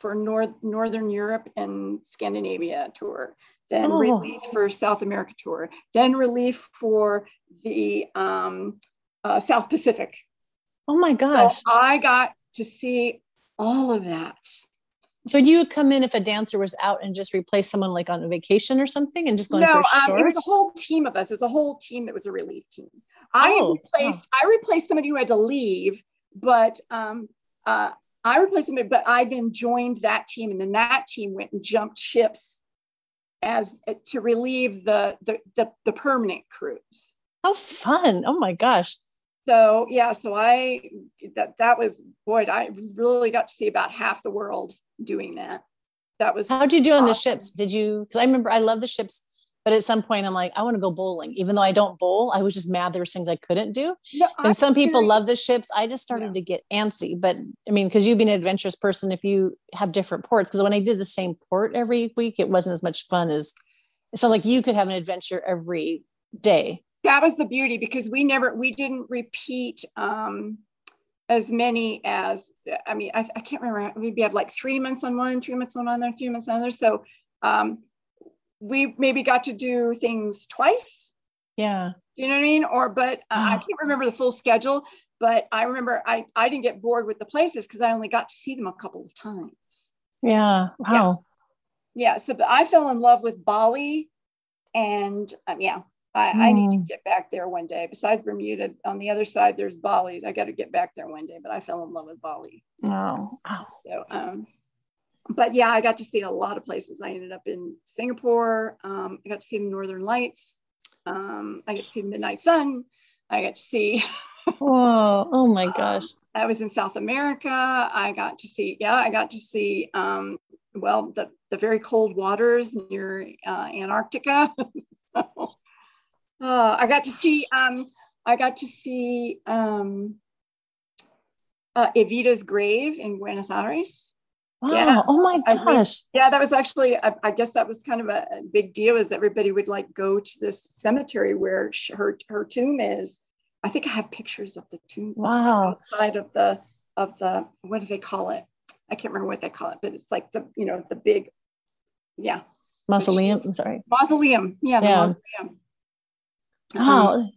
for North, Northern Europe and Scandinavia tour, then oh. relief for South America tour, then relief for the um, uh, South Pacific. Oh my gosh. So I got to see all of that. So you would come in if a dancer was out and just replace someone like on a vacation or something and just going no, for a um, it was a whole team of us. It was a whole team that was a relief team. I oh, replaced I replaced somebody who had to leave, but um, uh, I replaced him, but I then joined that team, and then that team went and jumped ships as to relieve the the the, the permanent crews. How fun! Oh my gosh. So yeah, so I that that was boy, I really got to see about half the world doing that. That was how'd you do on the ships? Did you because I remember I love the ships but at some point, I'm like, I want to go bowling. Even though I don't bowl, I was just mad there were things I couldn't do. No, and some people love the ships. I just started yeah. to get antsy. But I mean, because you've been an adventurous person, if you have different ports, because when I did the same port every week, it wasn't as much fun as it sounds like you could have an adventure every day. That was the beauty because we never, we didn't repeat um, as many as, I mean, I, I can't remember, maybe have like three months on one, three months on another, three months on other. So um, we maybe got to do things twice. Yeah. You know what I mean? Or, but uh, I can't remember the full schedule, but I remember I, I didn't get bored with the places because I only got to see them a couple of times. Yeah. Wow. Yeah. yeah so I fell in love with Bali and um, yeah, I, mm. I, need to hmm. get back there one day. Besides Bermuda, on the other side, there's Bali. I got to get back there one day, but I fell in love with Bali. Wow. So, um, but yeah, I got to see a lot of places. I ended up in Singapore. Um, I got to see the Northern Lights. Um, I got to see the Midnight Sun. I got to see. oh, oh my gosh. Um, I was in South America. I got to see, yeah, I got to see, um, well, the, the very cold waters near uh, Antarctica. so, uh, I got to see, um, I got to see um, uh, Evita's grave in Buenos Aires. Wow. Yeah. Oh my gosh. Yeah, that was actually, I, I, guess that was kind of a big deal is everybody would like go to this cemetery where she, her, her tomb is. I think I have pictures of the tomb wow. outside of the, of the, what do they call it? I can't remember what they call it, but it's like the, you know, the big, yeah. Mausoleum. I'm sorry. Mausoleum. Yeah. yeah. Mausoleum. Wow. Um,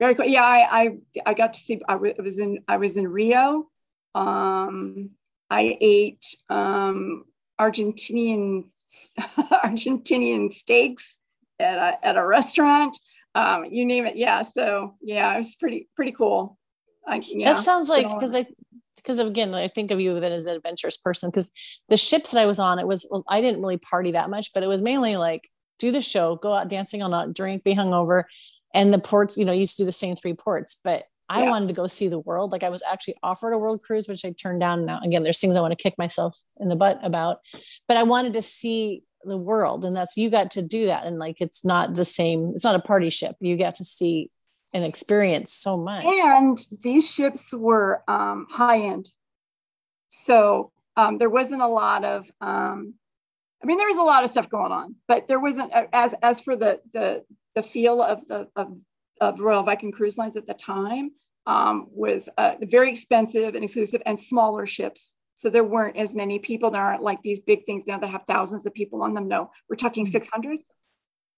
very cool. Yeah. I, I, I got to see, I was in, I was in Rio. Um, I ate um, Argentinian Argentinian steaks at a, at a restaurant. Um, you name it. Yeah. So yeah, it was pretty pretty cool. I, yeah, that sounds like because I because again I think of you as an adventurous person because the ships that I was on it was I didn't really party that much, but it was mainly like do the show, go out dancing all night, drink, be hungover, and the ports. You know, used to do the same three ports, but I yeah. wanted to go see the world. Like I was actually offered a world cruise, which I turned down. Now, again, there's things I want to kick myself in the butt about, but I wanted to see the world. And that's, you got to do that. And like, it's not the same, it's not a party ship. You got to see and experience so much. And these ships were um, high end. So um, there wasn't a lot of, um, I mean, there was a lot of stuff going on, but there wasn't as, as for the, the, the feel of the, of of Royal Viking Cruise Lines at the time um, was uh, very expensive and exclusive and smaller ships. So there weren't as many people. There aren't like these big things now that have thousands of people on them. No, we're talking 600.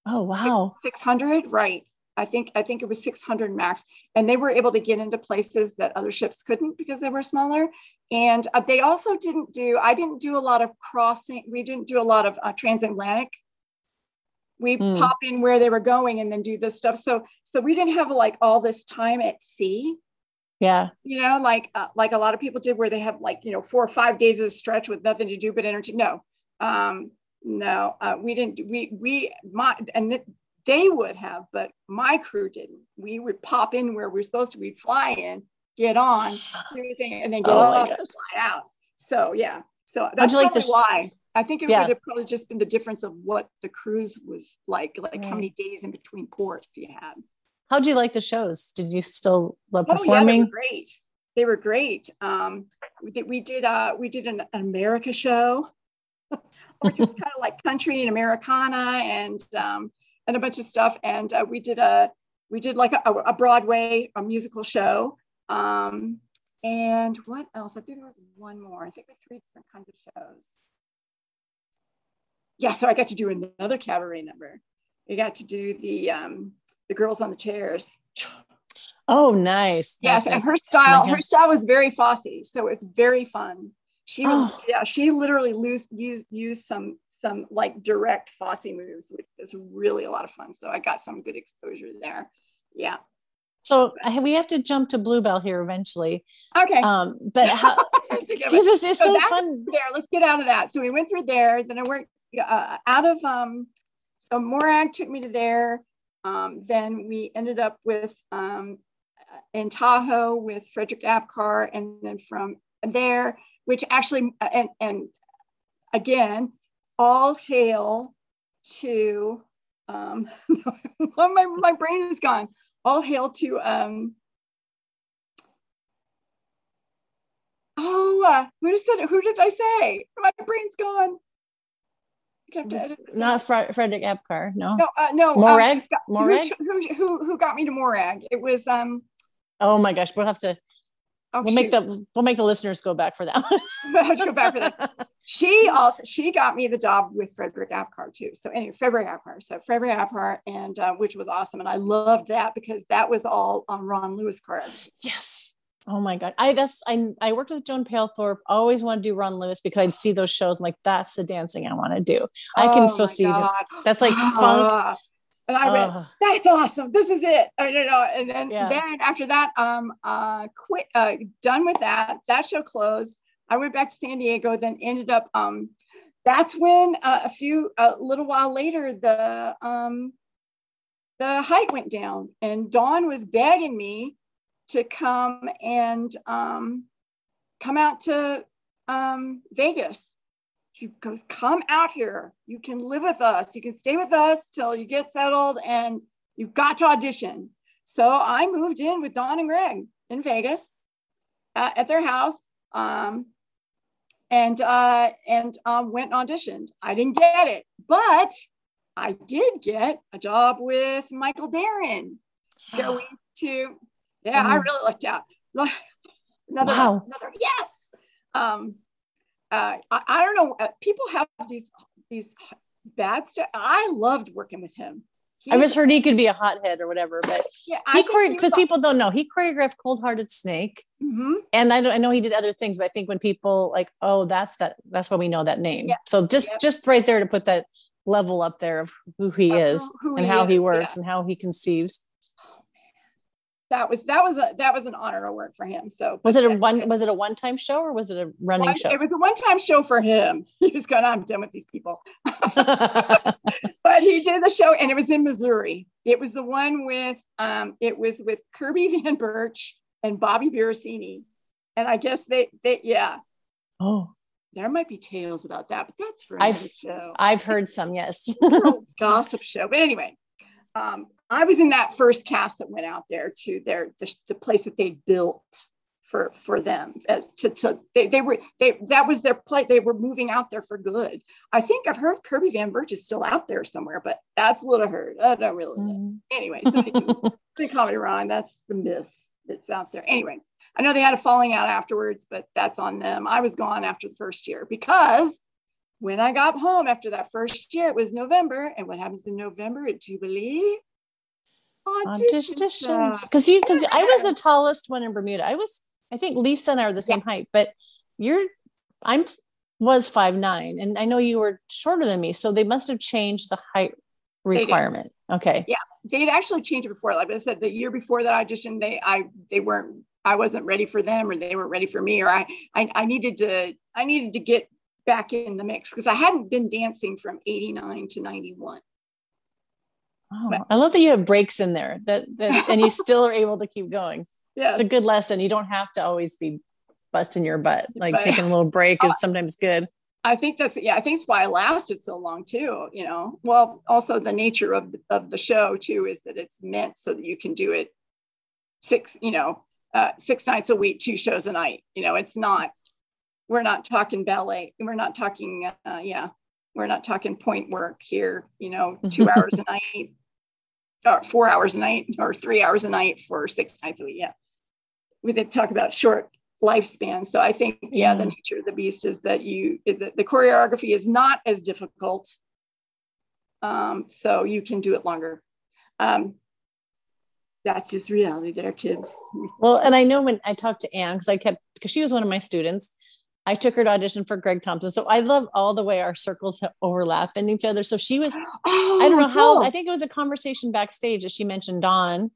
Oh, wow. 600, right. I think I think it was 600 max, and they were able to get into places that other ships couldn't because they were smaller. And uh, they also didn't do. I didn't do a lot of crossing. We didn't do a lot of uh, transatlantic we mm. pop in where they were going and then do this stuff. So so we didn't have like all this time at sea. Yeah. You know like uh, like a lot of people did where they have like you know four or five days of stretch with nothing to do but energy no. Um no uh, we didn't we we my and th- they would have but my crew didn't. We would pop in where we are supposed to be fly in get on do anything and then get oh off and fly out. So yeah. So that's like probably why I think it yeah. would have probably just been the difference of what the cruise was like, like how many days in between ports you had. How'd you like the shows? Did you still love performing? Oh, yeah, they were great. They were great. Um, we did, we did, uh, we did an, an America show, which was kind of like country and Americana and, um, and a bunch of stuff. And uh, we did a, we did like a, a Broadway, a musical show. Um, and what else? I think there was one more. I think we three different kinds of shows yeah, so I got to do another cabaret number. We got to do the um, the girls on the chairs. Oh, nice. Yes, nice. and her style, her style was very Fosse, so it was very fun. She was, oh. yeah, she literally used used used some some like direct Fosse moves, which was really a lot of fun. So I got some good exposure there. Yeah. So we have to jump to Bluebell here eventually. Okay. Um, but how, because it's, it's so, so fun. There, let's get out of that. So we went through there. Then I went uh, out of um, so Morag took me to there. Um, then we ended up with um, in Tahoe with Frederick Apcar, and then from there, which actually, and, and again, all hail to, um, my, my brain is gone, all hail to, um, oh, uh, who, said, who did I say? My brain's gone. Not Fre- Frederick Apcar, no. No, uh, no. Morag. Um, Morag. Who, who, who got me to Morag? It was um. Oh my gosh, we'll have to. Oh, we'll shoot. make the we'll make the listeners go back for that. we'll have to go back for that. She also she got me the job with Frederick Apcar too. So anyway, Frederick Apcar. So Frederick Apcar, and uh, which was awesome, and I loved that because that was all on Ron Lewis card. Yes. Oh my god. I that's I I worked with Joan Palethorpe. Always want to do Ron Lewis because I'd see those shows. I'm like, that's the dancing I want to do. I can oh still see that. That's like funk. And I went, oh. that's awesome. This is it. I don't know. And then yeah. then after that, um uh quit uh done with that. That show closed. I went back to San Diego, then ended up um that's when uh, a few a little while later the um the height went down and Dawn was begging me to come and um, come out to um, Vegas. She goes, come out here. You can live with us. You can stay with us till you get settled and you've got to audition. So I moved in with Dawn and Greg in Vegas uh, at their house um, and, uh, and um, went and auditioned. I didn't get it, but I did get a job with Michael Darren going to yeah, um, I really looked out. another, wow. another yes. Um, uh, I, I don't know. Uh, people have these these bad stuff. I loved working with him. He, I just heard he could be a hothead or whatever, but yeah, he because people don't know he choreographed Cold Hearted Snake, mm-hmm. and I, I know he did other things, but I think when people like, oh, that's that, that's why we know that name. Yeah. So just yeah. just right there to put that level up there of who he is who and he how is, he works and how he conceives that was that was a that was an honor to work for him. So was it a one was it a one time show or was it a running one, show? It was a one time show for him. He was going, I'm done with these people. but he did the show and it was in Missouri. It was the one with um it was with Kirby Van Burch and Bobby Virasini. And I guess they they yeah. Oh. There might be tales about that, but that's for I've, show. I've heard some, yes. gossip show. But anyway, um, I was in that first cast that went out there to their the, the place that they built for for them as to, to they, they were they that was their play they were moving out there for good. I think i've heard kirby van burch is still out there somewhere but that's what i heard. I don't really know. Mm. anyway so they call me ron. That's the myth that's out there. Anyway i know they had a falling out afterwards but that's on them. I was gone after the first year because when i got home after that first year it was november. And what happens in november at jubilee auditions because you because I was the tallest one in Bermuda. I was I think Lisa and I are the same yeah. height, but you're I'm was five nine, and I know you were shorter than me, so they must have changed the height requirement. Okay. Yeah, they'd actually changed it before. Like I said, the year before that audition, they I they weren't I wasn't ready for them, or they weren't ready for me, or I I, I needed to I needed to get back in the mix because I hadn't been dancing from 89 to 91. Oh, I love that you have breaks in there that, that and you still are able to keep going. Yeah. It's a good lesson. You don't have to always be busting your butt. Like but, taking a little break is sometimes good. I think that's yeah, I think it's why I lasted so long too, you know. Well, also the nature of of the show too is that it's meant so that you can do it six, you know, uh, six nights a week, two shows a night. You know, it's not we're not talking ballet. We're not talking uh, yeah, we're not talking pointe work here, you know, two hours a night, or four hours a night, or three hours a night for six nights a week. Yeah. We did talk about short lifespan. So I think, yeah, the nature of the beast is that you, the, the choreography is not as difficult. Um, so you can do it longer. Um, that's just reality there, kids. Well, and I know when I talked to Anne, because I kept, because she was one of my students, I took her to audition for Greg Thompson. So I love all the way our circles overlap in each other. So she was, oh, I don't know cool. how, I think it was a conversation backstage that she mentioned Dawn.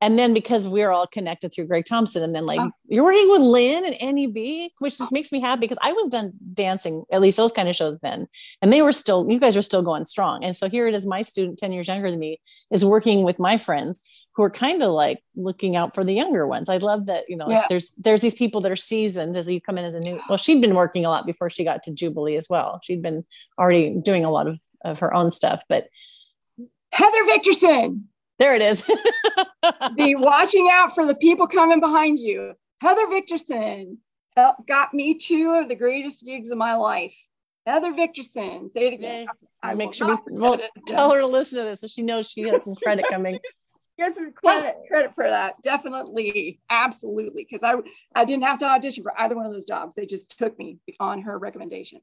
and then because we're all connected through Greg Thompson, and then like oh. you're working with Lynn and Annie B, which just makes me happy because I was done dancing, at least those kind of shows then. And they were still, you guys are still going strong. And so here it is, my student, 10 years younger than me, is working with my friends who are kind of like looking out for the younger ones. I love that, you know, yeah. there's there's these people that are seasoned as you come in as a new well, she'd been working a lot before she got to Jubilee as well. She'd been already doing a lot of, of her own stuff, but Heather Victorson. There it is. the watching out for the people coming behind you. Heather Victorson got me two of the greatest gigs of my life. Heather Victorson, say it again. I make sure we well, tell her to listen to this so she knows she has some credit coming. Get some credit credit for that. Definitely, absolutely. Because I I didn't have to audition for either one of those jobs. They just took me on her recommendation.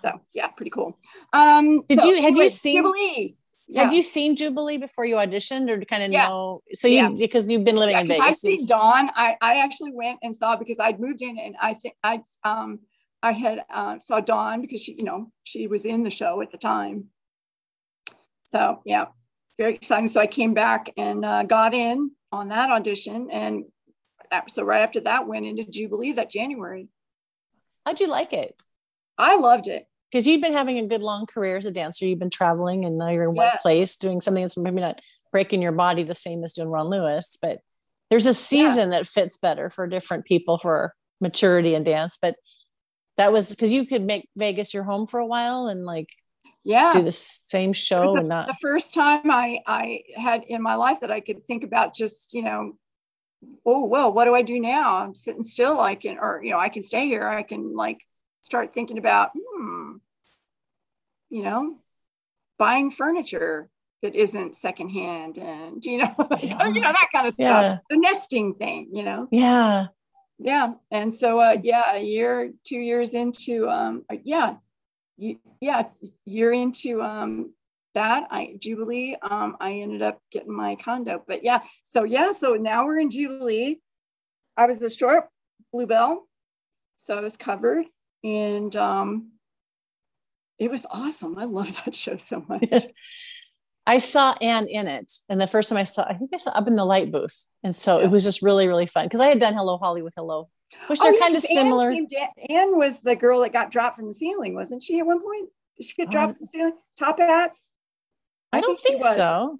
So yeah, pretty cool. Um, Did so, you have you seen Jubilee? Yeah. Had you seen Jubilee before you auditioned, or kind of yes. know? So you yeah. because you've been living yeah, in Vegas. I see Dawn. I I actually went and saw because I'd moved in, and I think I um I had uh, saw Dawn because she you know she was in the show at the time. So yeah, very exciting. So I came back and uh, got in on that audition, and so right after that went into Jubilee that January. How'd you like it? I loved it because you've been having a good long career as a dancer. You've been traveling and now you're in yeah. one place doing something that's maybe not breaking your body the same as doing Ron Lewis, but there's a season yeah. that fits better for different people for maturity and dance. But that was because you could make Vegas your home for a while and like yeah do the same show the, and not the first time I I had in my life that I could think about just you know oh well what do I do now I'm sitting still I can or you know I can stay here I can like start thinking about, hmm, you know, buying furniture that isn't secondhand and you know, yeah. you know, that kind of stuff. Yeah. The nesting thing, you know. Yeah. Yeah. And so uh yeah, a year, two years into um uh, yeah, you, yeah, year into um that I Jubilee, um, I ended up getting my condo. But yeah, so yeah, so now we're in Jubilee. I was a short bluebell, so I was covered and um, it was awesome. I love that show so much. I saw Anne in it, and the first time I saw, I think I saw up in the light booth, and so yeah. it was just really, really fun because I had done Hello Hollywood, Hello, which oh, are yeah, kind of similar. Anne, Anne, was the girl that got dropped from the ceiling, wasn't she? At one point, did she get dropped uh, from the ceiling? Top hats. I, I don't think, think so.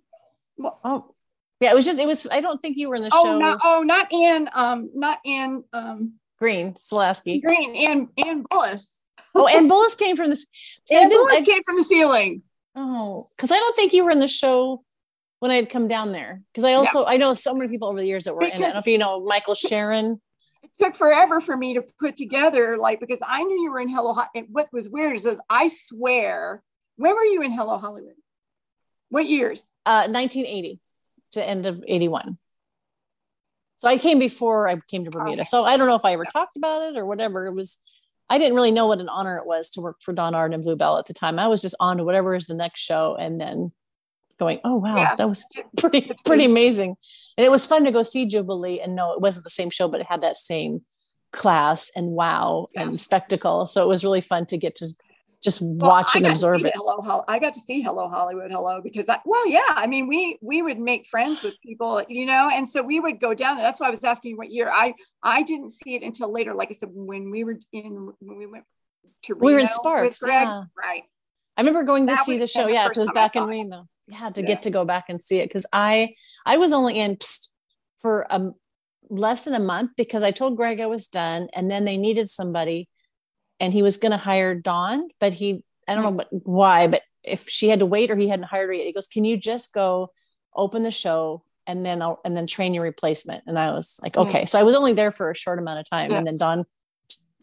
Well, oh, yeah, it was just it was. I don't think you were in the oh, show. Not, oh, not Anne. Um, not Anne. Um, Green, Selasky. Green and and Bullis. oh, and Bullis came from the. So and Bullis I, came from the ceiling. Oh, because I don't think you were in the show when I had come down there. Because I also I know so many people over the years that were because in. I don't know if you know Michael Sharon. It took forever for me to put together, like because I knew you were in Hello. And what was weird is that I swear, when were you in Hello Hollywood? What years? Uh, 1980 to end of 81. So I came before I came to Bermuda. Okay. So I don't know if I ever talked about it or whatever. It was, I didn't really know what an honor it was to work for Don Art and Bluebell at the time. I was just on to whatever is the next show and then going, oh wow, yeah. that was pretty pretty amazing. And it was fun to go see Jubilee and no, it wasn't the same show, but it had that same class and wow and spectacle. So it was really fun to get to just well, watch and observe it. Hello, I got to see Hello Hollywood, Hello because I, well, yeah, I mean, we we would make friends with people, you know, and so we would go down there. That's why I was asking what year. I I didn't see it until later. Like I said, when we were in when we went to Reno we were in Sparks, Greg, yeah. right. I remember going to that see the show. Yeah, it was back in Reno. Yeah, to yeah. get to go back and see it because I I was only in for a less than a month because I told Greg I was done, and then they needed somebody and he was going to hire Dawn, but he, I don't know why, but if she had to wait or he hadn't hired her yet, he goes, can you just go open the show and then I'll, and then train your replacement. And I was like, okay. So I was only there for a short amount of time. Yeah. And then Dawn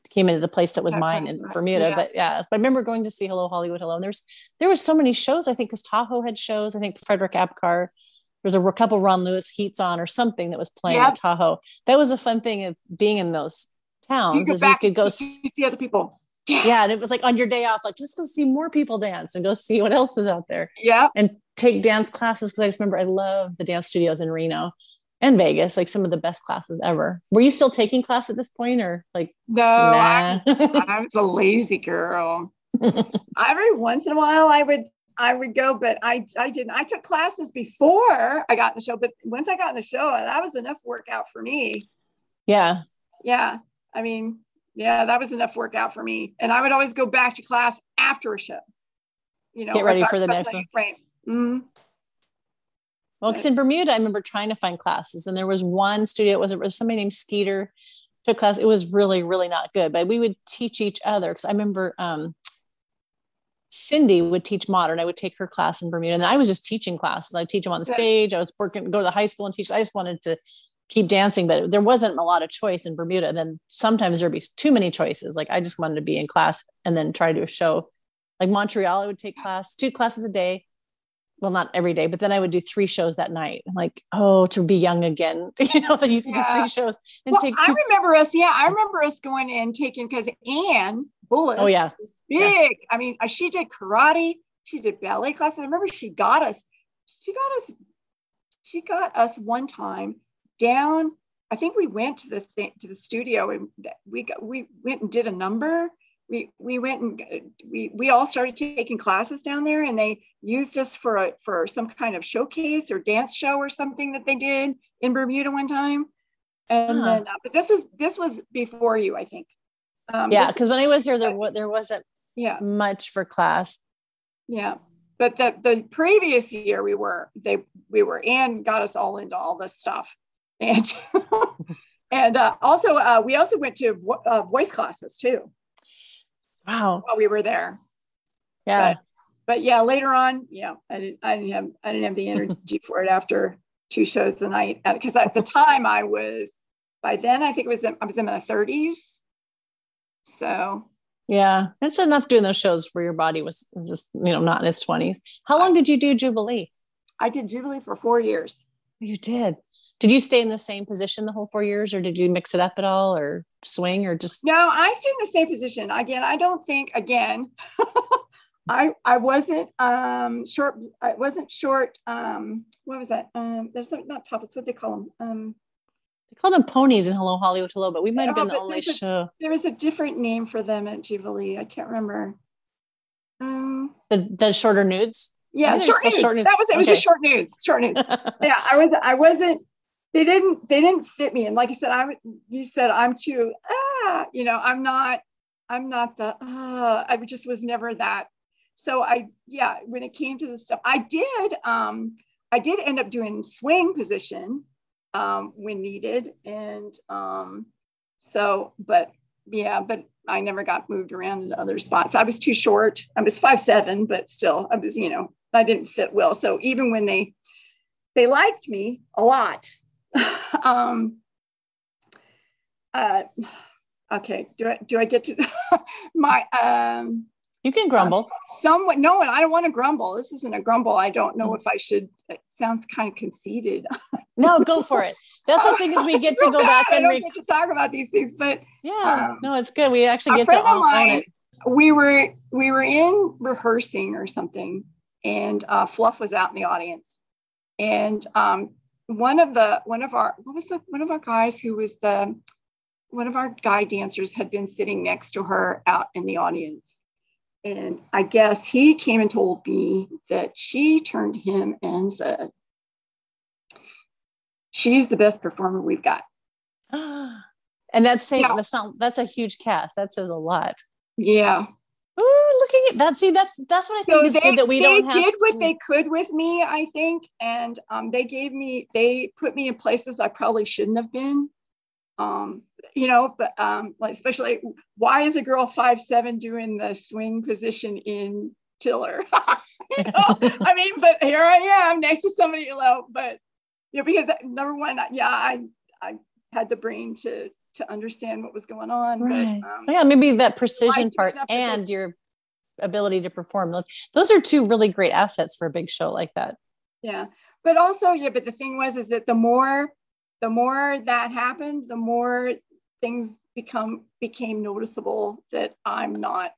came into the place that was mine in Bermuda. Yeah. But yeah, but I remember going to see Hello Hollywood Hello. And there's, there was so many shows, I think, because Tahoe had shows. I think Frederick Apcar, there was a couple Ron Lewis heats on or something that was playing yep. at Tahoe. That was a fun thing of being in those towns you is you could go see, see other people. Yeah. yeah. And it was like on your day off, like just go see more people dance and go see what else is out there. Yeah. And take dance classes. Cause I just remember I love the dance studios in Reno and Vegas, like some of the best classes ever. Were you still taking class at this point or like? No, nah? I, was, I was a lazy girl. Every once in a while I would, I would go, but I I didn't. I took classes before I got in the show, but once I got in the show, that was enough workout for me. Yeah. Yeah. I mean, yeah, that was enough workout for me. And I would always go back to class after a show. You know, get ready for the next one. Right. Mm-hmm. Well, because in Bermuda, I remember trying to find classes, and there was one studio. It was, it was somebody named Skeeter took class. It was really, really not good, but we would teach each other. Because I remember um, Cindy would teach modern. I would take her class in Bermuda, and I was just teaching classes. I'd teach them on the stage. I was working, go to the high school and teach. I just wanted to keep dancing, but there wasn't a lot of choice in Bermuda. And then sometimes there'd be too many choices. Like I just wanted to be in class and then try to do a show. Like Montreal, I would take class, two classes a day well, not every day, but then I would do three shows that night. like, oh, to be young again, you know, that you can yeah. do three shows and well, take. Two- I remember us. Yeah, I remember us going and taking because Anne Bullis. Oh yeah, big. Yeah. I mean, uh, she did karate. She did ballet classes. I remember she got us. She got us. She got us one time down. I think we went to the thing, to the studio and we got we went and did a number we we went and we we all started taking classes down there and they used us for a for some kind of showcase or dance show or something that they did in Bermuda one time. And uh-huh. then uh, but this was this was before you I think. Um, yeah because when I was there there there wasn't yeah. much for class. Yeah but the the previous year we were they we were and got us all into all this stuff. And and uh, also uh, we also went to vo- uh, voice classes too Wow. While we were there. Yeah. But, but yeah, later on, yeah, I didn't, I didn't have, I didn't have the energy for it after two shows a night. Uh, because at the time I was, by then I think it was, I was in my 30s. So. Yeah, that's enough doing those shows for your body was, was you know, not in its 20s. How long did you do Jubilee? I did Jubilee for four years. Oh, you did. Did you stay in the same position the whole four years, or did you mix it up at all, or swing, or just? No, I stayed in the same position. Again, I don't think. Again, I I wasn't um short. I wasn't short. Um, what was that? Um, there's not, not topless. What they call them? Um, they call them ponies in Hello Hollywood Hello, but we might have been oh, the only a, show. There was a different name for them at Jubilee. I can't remember. Um, the the shorter nudes. Yeah, short nudes. short nudes. That was it. Was just short nudes. Short nudes. yeah, I was. I wasn't they didn't they didn't fit me. And like i said i you said i'm too ah you know i'm not i'm not the uh i just was never that. So i yeah when it came to the stuff i did um i did end up doing swing position um when needed. And um so but yeah but i never got moved around into other spots. I was too short. I was five seven but still i was you know i didn't fit well. So even when they they liked me a lot um, uh, okay, do I do I get to my um you can grumble. Somewhat no, one I don't want to grumble. This isn't a grumble. I don't know if I should. It sounds kind of conceited. no, go for it. That's the thing is we get to go back and I don't get to talk about these things, but yeah, um, no, it's good. We actually get to own, mine, own it. We were we were in rehearsing or something, and uh, Fluff was out in the audience, and um, one of the one of our what was the one of our guys who was the one of our guy dancers had been sitting next to her out in the audience. And i guess he came and told me that she turned to him and said she's the best performer we've got. And that's saying yeah. that's not that's a huge cast. That says a lot. Yeah Oh, looking at that. See, that's that's what I think so is they, good that we they don't. They did to... what they could with me, I think, and um, they gave me they put me in places I probably shouldn't have been. Um, you know, but um, like especially why is a girl five seven doing the swing position in Tiller? you know, I mean, but here I am next to somebody low, but you know, because number one, yeah, I I had the brain to to understand what was going on. Right. But, um, yeah, maybe that precision part and your ability to perform. Those are two really great assets for a big show like that. Yeah. But also, yeah, but the thing was is that the more the more that happened, the more things become became noticeable that I'm not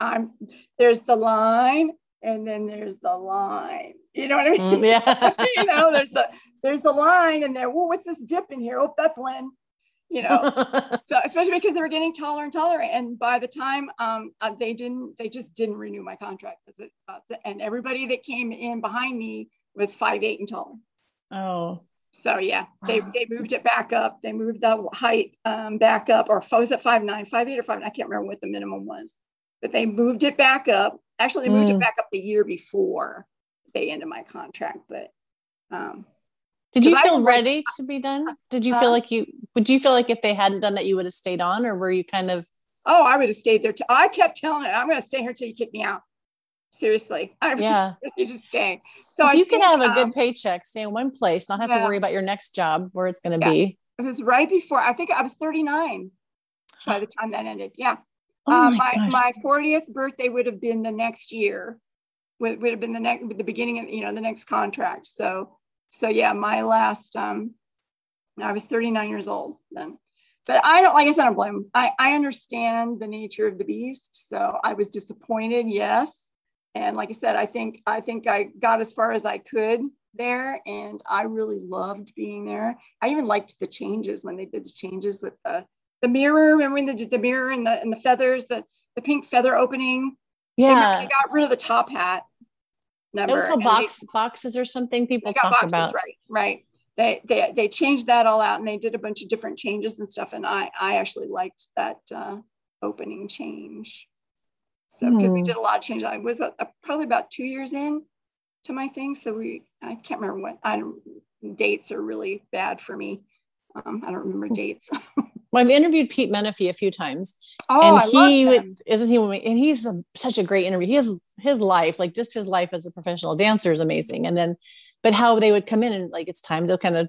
I'm there's the line and then there's the line. You know what I mean? Mm, yeah. you know, there's the there's the line and there, well, what's this dip in here? Oh, that's Lynn you know. so especially because they were getting taller and taller, and by the time um, uh, they didn't, they just didn't renew my contract. Uh, and everybody that came in behind me was five eight and taller. Oh. So yeah, they, wow. they moved it back up. They moved the height um, back up, or was it five nine, five eight, or five? I can't remember what the minimum was, but they moved it back up. Actually, they moved mm. it back up the year before they ended my contract. But um, did you feel ready like, to be done? Did you uh, feel like you would you feel like if they hadn't done that, you would have stayed on, or were you kind of? Oh, I would have stayed there. T- I kept telling it, I'm going to stay here till you kick me out. Seriously, I yeah, just stay. So if you can have um, a good paycheck, stay in one place, not have yeah. to worry about your next job where it's going to yeah. be. It was right before. I think I was 39 by the time that ended. Yeah, oh um, my my, my 40th birthday would have been the next year. Would, would have been the next the beginning of you know the next contract. So so yeah, my last um, I was 39 years old then. But I don't like I said, I don't blame. I, I understand the nature of the beast. So I was disappointed, yes and like i said i think i think i got as far as i could there and i really loved being there i even liked the changes when they did the changes with the the mirror remember when they did the mirror and the and the feathers the the pink feather opening yeah they, they got rid of the top hat number. It was called box they, boxes or something people talk boxes, about. Right, right. They, they they changed that all out and they did a bunch of different changes and stuff. And I I actually liked that uh, opening change. So because mm. we hmm. did a lot of changes, I was uh, probably about two years in to my thing. So we, I can't remember what I don't, dates are really bad for me. Um, I don't remember hmm. dates. well, I've interviewed Pete Menefee a few times. Oh, and I he would, isn't he? And he's a, such a great interview. He has his life, like just his life as a professional dancer is amazing. And then, but how they would come in and like, it's time to kind of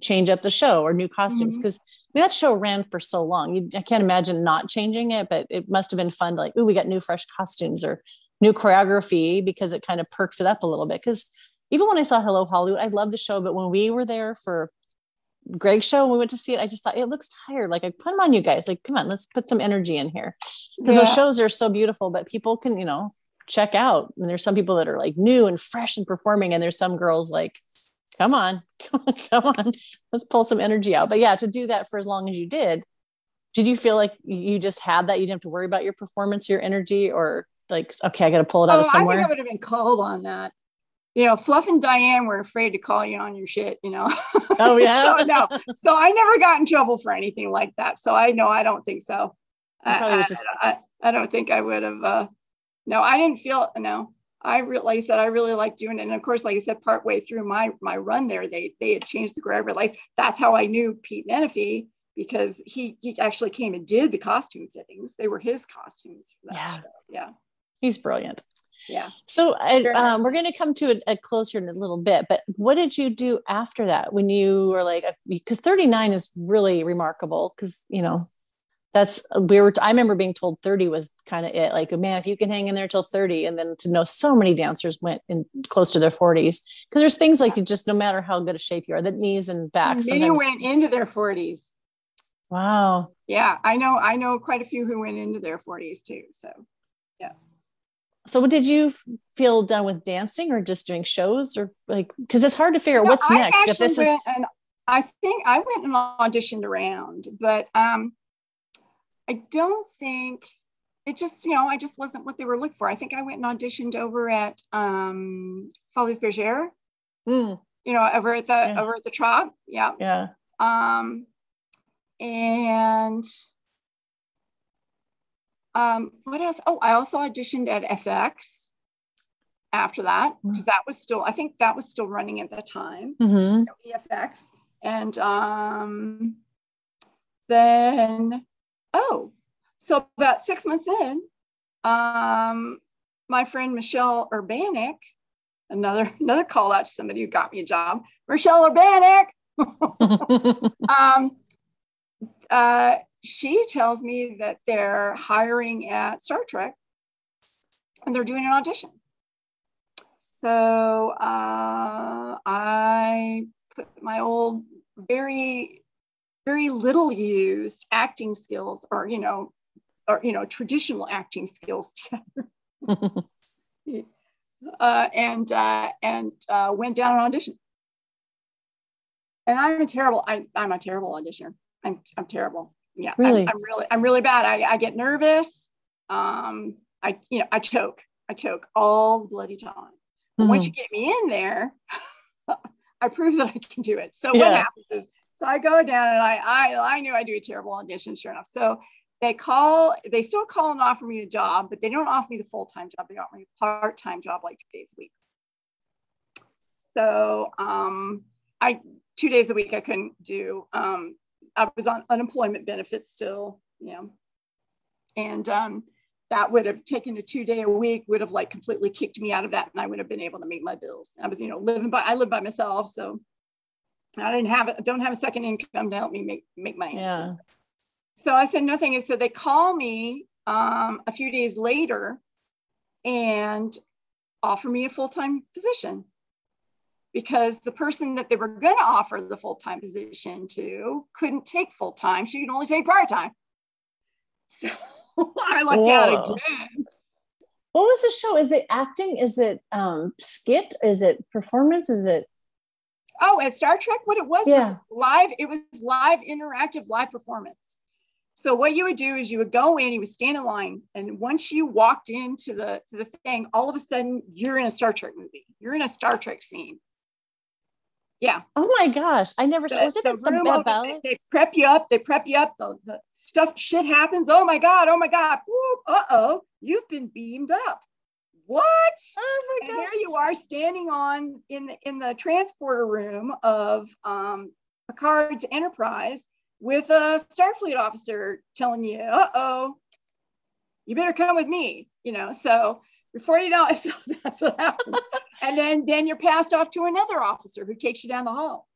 change up the show or new costumes. Mm-hmm. Cause mean, that show ran for so long. You, I can't imagine not changing it, but it must have been fun to like, oh, we got new fresh costumes or new choreography because it kind of perks it up a little bit. Because even when I saw Hello Hollywood, I love the show, but when we were there for Greg's show and we went to see it, I just thought it looks tired. Like I put them on you guys. Like, come on, let's put some energy in here. Because yeah. those shows are so beautiful, but people can, you know, check out. And there's some people that are like new and fresh and performing, and there's some girls like come on, come on, come on, let's pull some energy out. But yeah, to do that for as long as you did, did you feel like you just had that? You didn't have to worry about your performance, your energy, or like, okay, I got to pull it out oh, of somewhere. I think I would have been called on that. You know, Fluff and Diane were afraid to call you on your shit, you know. Oh, yeah. so, no. So I never got in trouble for anything like that. So I know I don't think so. I, just... I, I, I, don't think I would have. Uh, no, I didn't feel, no. I really, like I said, I really like doing it. And of course, like I said, partway through my my run there, they they had changed the choreography. lights. that's how I knew Pete Menefee because he he actually came and did the costume fittings. They were his costumes for that yeah. show. Yeah, he's brilliant. Yeah. So um, we're going to come to a, a uh, closer in a little bit, but what did you do after that when you were like, uh, because 39 is really remarkable because, you know, that's uh, we were i remember being told 30 was kind of it like man if you can hang in there till 30 and then to know so many dancers went in close to their 40s because there's things like you just no matter how good a shape you are the knees and back many went into their 40s wow. Yeah i know i know quite a few who went into their 40s too so so did you feel done with dancing or just doing shows or like because it's hard to figure out no, what's next if this is and i think i went and auditioned around but um I don't think it just, you know, I just wasn't what they were looking for. I think I went and auditioned over at um, Folies Bergère, mm. you know, over at the yeah. over at the Trop. Yeah. Yeah. Um, and um, what else? Oh, I also auditioned at FX after that because mm. that was still, I think that was still running at the time. Mm-hmm. EFX. And um, then oh, so about six months in, um, my friend Michelle Urbanic, another another call out to somebody who got me a job, Michelle Urbanic. um, uh, she tells me that they're hiring at Star Trek and they're doing an audition. So uh, I put my old, very very little used acting skills or you know or you know traditional acting skills together uh, and uh, and uh, went down an audition and i'm a terrible I, i'm a terrible auditioner I'm, I'm terrible. Yeah, Really? I'm, I'm really, I'm really bad. I, I get nervous. Um, I, you know, I choke. I choke all the bloody time. But once you Mhm. get me in there, I prove that I can do it. So Yeah. what happens is, so I go down and I, I, I knew I do a terrible audition, sure enough. So they call, they still call and offer me the job, but they don't offer me the full-time job. They offer me a part-time job, like two days a week. So um, I, two days a week I couldn't do. Um, I was on unemployment benefits still, you know, and um, that would have taken a two day a week would have like completely kicked me out of that and I would have been able to meet my bills. I was, you know, living by, I live by myself. So I didn't have it, don't have a second income to help me make, make my Yeah. So I said nothing. And so they call me um, a few days later and offer me a full-time position because the person that they were going to offer the full-time position to couldn't take full-time. She could only take part-time. So I lucked out again. What was the show? Is it acting? Is it um skit? Is it performance? Is it Oh, at Star Trek, what it was Yeah. was live. It was live, interactive, live performance. So what you would do is you would go in, you would stand in line, and once you walked into the to the thing, all of a sudden you're in a Star Trek movie. You're in a Star Trek scene. Yeah. oh my gosh, I never saw was it the at the room Bad? They, they prep you up. They prep you up. The, the stuff shit happens. Oh my god. Oh my god. Uh oh. You've been beamed up. What? Oh my and there you are standing on in the in the transporter room of um, Picard's Enterprise with a Starfleet officer telling you, "Uh-oh, you better come with me." You know, so before you know it, so that's what happens. and then then you're passed off to another officer who takes you down the hall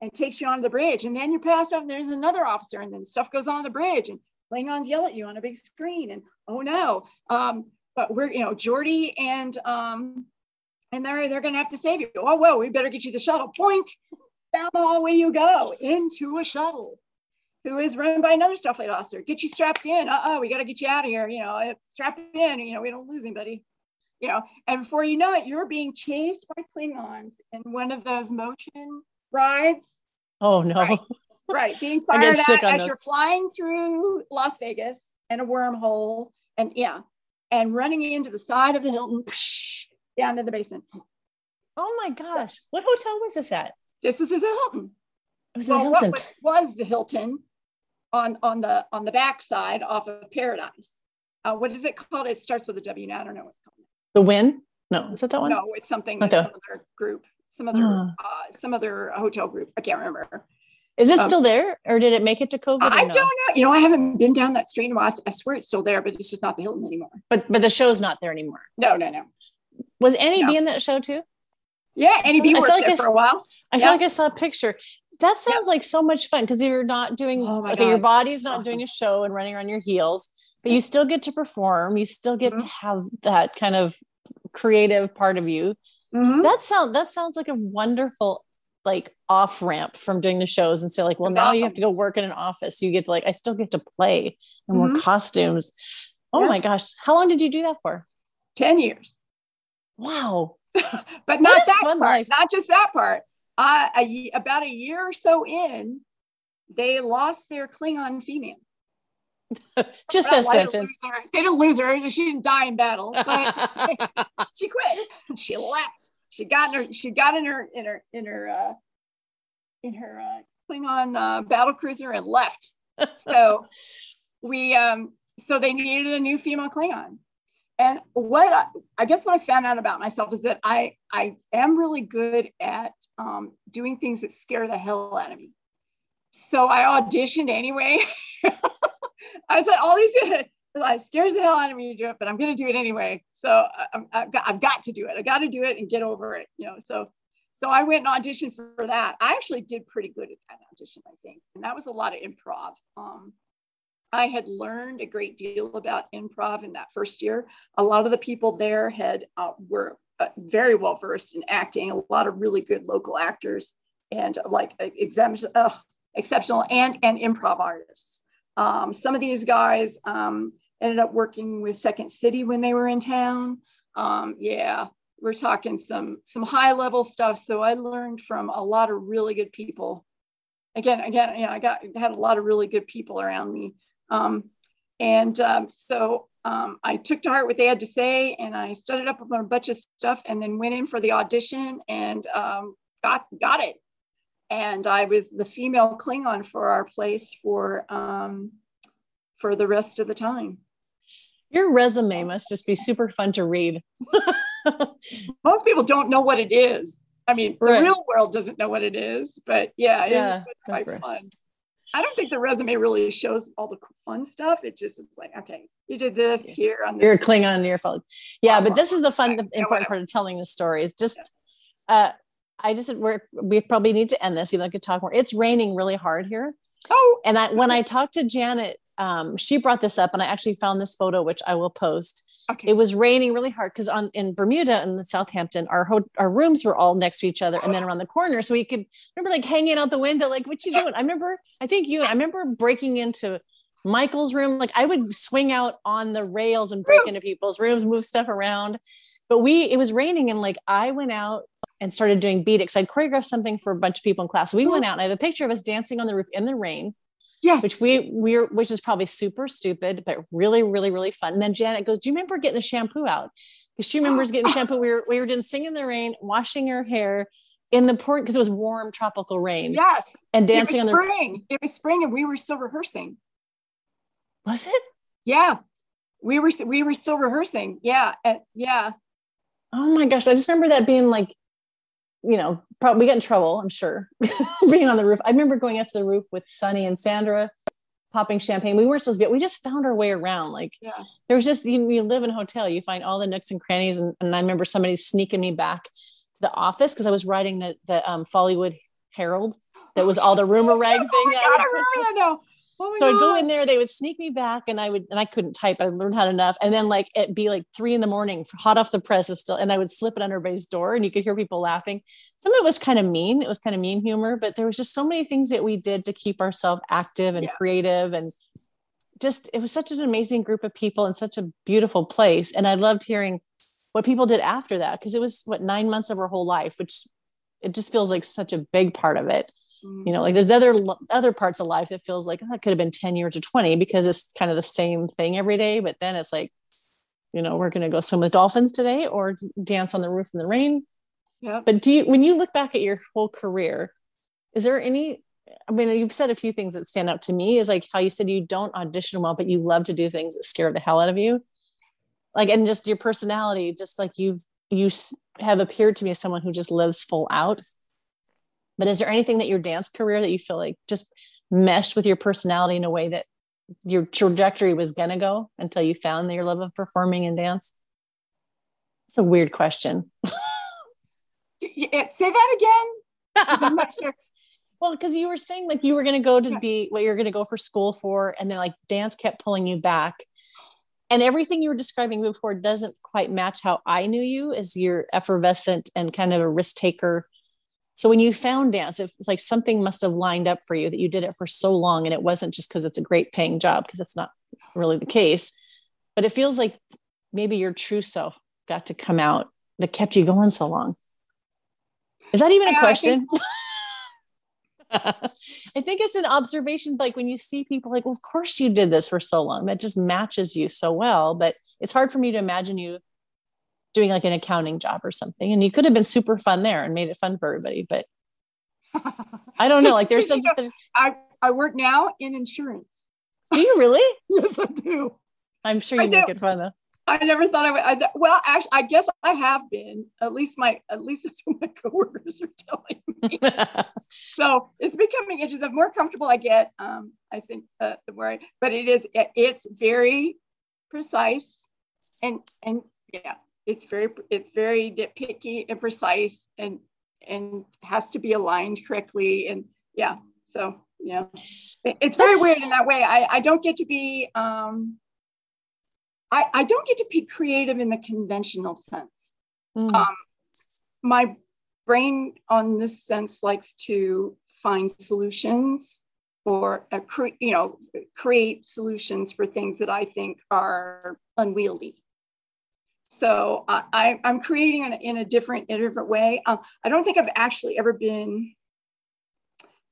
and takes you onto the bridge, and then you're passed off. And there's another officer, and then stuff goes on the bridge, and Klingons yell at you on a big screen, and oh no. Um, but we're you know Geordi and um and they're they're gonna have to save you. Oh well, we better get you the shuttle. Poink down the hallway you go into a shuttle, who is run by another Starfleet officer. Get you strapped in. Uh oh, we gotta get you out of here. You know, uh, strap in. You know, we don't lose anybody. You know, and before you know it, you're being chased by Klingons in one of those motion rides. Oh no. Right. Right, being fired at as you're flying through Las Vegas and a wormhole, and yeah, and running into the side of the Hilton, down to the basement. Oh my gosh. What hotel was this at? This was at the Hilton. It was Well, what Hilton. was, was the Hilton on on the on the back side off of Paradise? Uh, what is it called? It starts with a W. Now I don't know what's called. The Wynn? No, is that that one? No, it's something. Not It's some other group, some other Ah. uh, some other hotel group. I can't remember. Is it Um, still there or did it make it to COVID? I no? don't know. You know, I haven't been down that street in a while. I swear it's still there, but it's just not the Hilton anymore. But but the show's not there anymore. No, no, no. Was Annie No. B in that show too? Yeah, Annie B I worked like there I for a while. I Yeah. feel like I saw a picture. That sounds like so much fun because you're not doing Oh my okay, your body's not doing a show and running around your heels, but you still get to perform. You still get Mhm. to have that kind of creative part of you. Mhm. That sound that sounds like a wonderful like off ramp from doing the shows and say like, well, It's now you have to go work in an office. You get to like, I still get to play and wear Mhm. costumes. Oh Yeah. my gosh. How long did you do that for? 10 years. Wow. But not that part, life. not just that part. Uh, a, about a year or so in, they lost their Klingon female. Just that sentence. They didn't lose her. She didn't die in battle, but she quit. She left. She got in her. She got in her in her in her uh, in her uh, Klingon uh, battle cruiser and left. So we um so they needed a new female Klingon. And what I, I guess what I found out about myself is that I I am really good at um, doing things that scare the hell out of me. So I auditioned anyway. I said all these it scares the hell out of me to do it, but I'm going to do it anyway. So I, I've got I've got to do it. I got to do it and get over it. You know. So so I went and auditioned for, that. I actually did pretty good at that audition, I think, and that was a lot of improv. Um, I had learned a great deal about improv in that first year. A lot of the people there had uh, were uh, very well versed in acting. A lot of really good local actors and like exams. uh, exceptional and and improv artists. Um, some of these guys um, ended up working with Second City when they were in town. Um, yeah, we're talking some some high level stuff. So I learned from a lot of really good people again, again, you know, I got had a lot of really good people around me. Um, and um, so um, I took to heart what they had to say and I studied up on a bunch of stuff and then went in for the audition and got got it. And I was the female Klingon for our place for um, for the rest of the time. Your resume must just be super fun to read. Most people don't know what it is. I mean, right. the real world doesn't know what it is, but yeah, yeah it, it's quite fun. I don't think the resume really shows all the fun stuff. It just is like, okay, you did this here on this. You're a Klingon on your phone. Yeah, but this is the fun, the important part of telling the story is just, uh, I just, we're, we probably need to end this, even though I could talk more. It's raining really hard here. Oh. And I, when I talked to Janet, um, she brought this up and I actually found this photo, which I will post. Okay. It was raining really hard because on in Bermuda and the Southampton, our ho- our rooms were all next to each other and then around the corner. So we could remember like hanging out the window, like, what you doing? I remember, I think you, I remember breaking into Michael's room. Like I would swing out on the rails and break into people's rooms, move stuff around. But we, it was raining and like I went out and started doing beat I'd choreographed something for a bunch of people in class. We went oh. out and I have a picture of us dancing on the roof in the rain. Yes. Which we we're which is probably super stupid, but really, really, really fun. And then Janet goes, Do you remember getting the shampoo out? Because she remembers getting shampoo. We were we were doing sing in the rain, washing her hair in the port because it was warm tropical rain. Yes. And dancing on the spring. It was spring and we were still rehearsing. Was it? Yeah. We were we were still rehearsing. Yeah. And yeah. Oh my gosh. I just remember that being like you know, probably we got in trouble, I'm sure, being on the roof. I remember going up to the roof with Sunny and Sandra, popping champagne. We weren't supposed to get, we just found our way around. Like yeah. there was just, you, you live in a hotel, you find all the nooks and crannies. And, and I remember somebody sneaking me back to the office because I was writing the, the um, Follywood Herald. That was all the rumor rag thing. oh God, I remember that now. Oh so I'd go in there, they would sneak me back, and I would, and I couldn't type. I learned how enough, and then like it'd be like three in the morning, hot off the press, still, and I would slip it under everybody's door, and you could hear people laughing. Some of it was kind of mean; it was kind of mean humor, but there was just so many things that we did to keep ourselves active and yeah. creative, and just it was such an amazing group of people and such a beautiful place. And I loved hearing what people did after that because it was what nine months of our whole life, which it just feels like such a big part of it Mm-hmm. you know like there's other other parts of life that feels like oh, that could have been 10 years or 20 because it's kind of the same thing every day but then it's like you know we're going to go swim with dolphins today or dance on the roof in the rain. Yeah but do you when you look back at your whole career is there any i mean you've said a few things that stand out to me is like how you said you don't audition well but you love to do things that scare the hell out of you? Like and just your personality just like you've you have appeared to me as someone who just lives full out but is there anything that your dance career that you feel like just meshed with your personality in a way that your trajectory was going to go until you found your love of performing and dance? It's a weird question. Eh, say that again. I'm not sure. Well, because you were saying like you were going to go to be what you're going to go for school for, and then like dance kept pulling you back. And everything you were describing before doesn't quite match how I knew you as you're effervescent and kind of a risk taker so when you found dance, it's like something must have lined up for you that you did it for so long and it wasn't just because it's a great paying job, because it's not really the case. But it feels like maybe your true self got to come out that kept you going so long. Is that even a question? I think-, it's an observation. Like when you see people, like, well, of course you did this for so long. That just matches you so well. But it's hard for me to imagine you doing like an accounting job or something and you could have been super fun there and made it fun for everybody but i don't know like there's something I, I work now in insurance do you really yes i do i'm sure you I make do. it fun though I never thought I would. I, well, actually, I guess I have been. At least my, at least that's what my coworkers are telling me. so it's becoming interesting. The more comfortable I get, um, I think uh, the more. I, but it is. It, it's very precise, and and yeah, it's very it's very nitpicky and precise and and has to be aligned correctly and yeah so yeah. It's very That's... weird in that way. I i don't get to be um i i don't get to be creative in the conventional sense. Mm. um my brain on this sense likes to find solutions or uh, cre- you know create solutions for things that i think are unwieldy so uh, I, I'm creating in a, in a different, in a different way. Um, I don't think I've actually ever been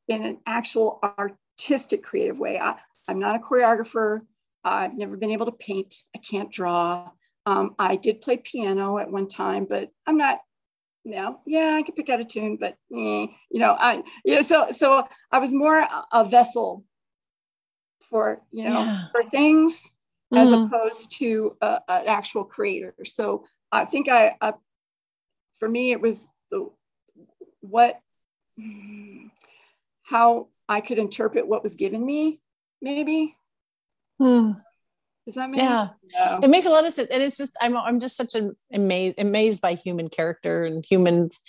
in an actual artistic, creative way. I, I'm not a choreographer. I've never been able to paint. I can't draw. Um, I did play piano at one time, but I'm not. You know, yeah, I could pick out a tune, but eh, you know, I yeah. So so I was more a, a vessel for you know yeah. for things mm-hmm. as opposed to a, an actual creator. So I think I, I for me it was the what how I could interpret what was given me, maybe. Hmm. Does that make yeah? No. It makes a lot of sense, and it's just I'm I'm just such an amazed amazed by human character and humans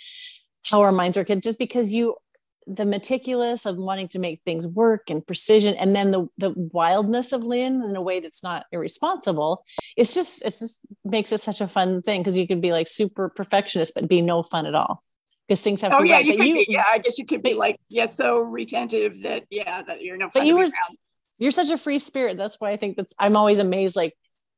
how our minds work. And just because you the meticulous of wanting to make things work and precision and then the the wildness of lynn in a way that's not irresponsible it's just it's just makes it such a fun thing because you can be like super perfectionist but be no fun at all because things have oh yeah right. you could you, be, yeah i guess you could be like yeah so retentive that yeah that you're no fun but you were around you're such a free spirit. That's why I think that's I'm always amazed. Like,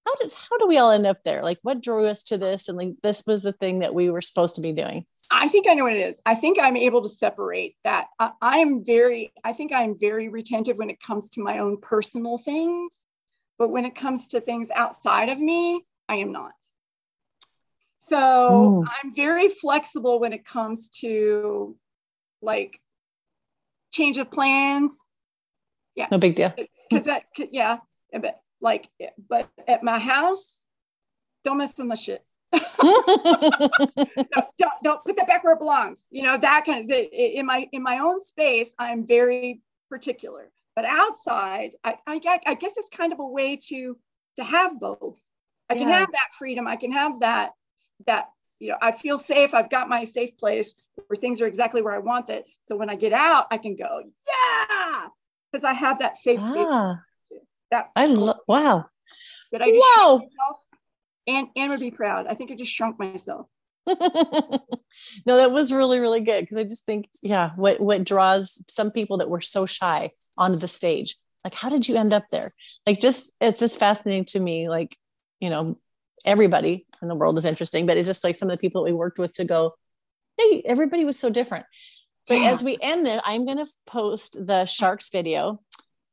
how does how do we all end up there? Like, what drew us to this? And like, this was the thing that we were supposed to be doing. I think I know what it is. I think I'm able to separate that. I, I'm very. I think I'm very retentive when it comes to my own personal things, but when it comes to things outside of me, I am not. So Ooh. I'm very flexible when it comes to like change of plans. Yeah. No big deal because that yeah but like eh, but at my house don't mess with my shit. No, don't, don't put that back where it belongs you know that kind of in my in my own space i'm very particular. But outside i i, I guess it's kind of a way to to have both. I can yeah. have that freedom i can have that that you know i feel safe i've got my safe place where things are exactly where i want it. So when i get out i can go yeah! Because I have that safe space. Ah. That I love. Wow. That I just Whoa. and and would be proud. I think I just shrunk myself. no, that was really really good because I just think yeah, what what draws some people that were so shy onto the stage. Like, how did you end up there? Like, just it's just fascinating to me. Like, you know, everybody in the world is interesting, but it's just like some of the people that we worked with to go, hey, everybody was so different. But yeah. as we end it, I'm going to post the sharks video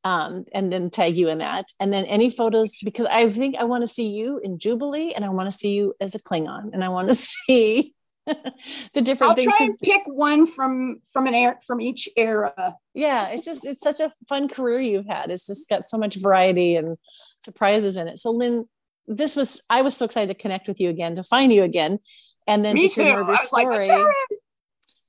um, and then tag you in that. And then any photos, because I think I want to see you in Jubilee and I want to see you as a Klingon and I want to see the different I'll things. try and pick one from from an air from each era. Yeah, it's just it's such a fun career you've had. It's just got so much variety and surprises in it. So Lynn, this was I was so excited to connect with you again, to find you again, and then Me to too. hear your story. Like,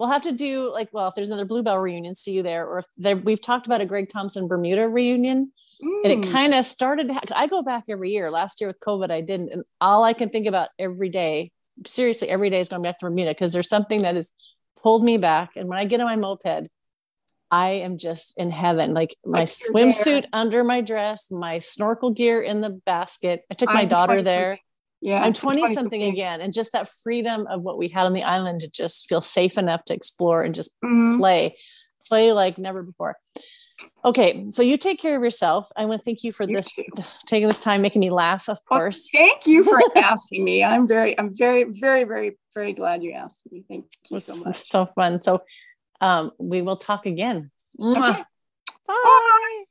we'll have to do like well if there's another bluebell reunion see you there or if there, we've talked about a greg thompson bermuda reunion mm. and it mm. kind of started i go back every year last year with covid i didn't and all i can think about every day seriously every day is going back to bermuda because there's something that has pulled me back and when i get on my moped i am just in heaven like my swimsuit under my dress my snorkel gear in the basket i took my I'm daughter there yeah i'm 20 something again and just that freedom of what we had on the island to just feel safe enough to explore and just mm-hmm. play play like never before okay so you take care of yourself i want to thank you for you this too. taking this time making me laugh of course well, thank you for asking me i'm very i'm very very very very glad you asked me thank you so much so fun so um, we will talk again okay. Bye. Bye.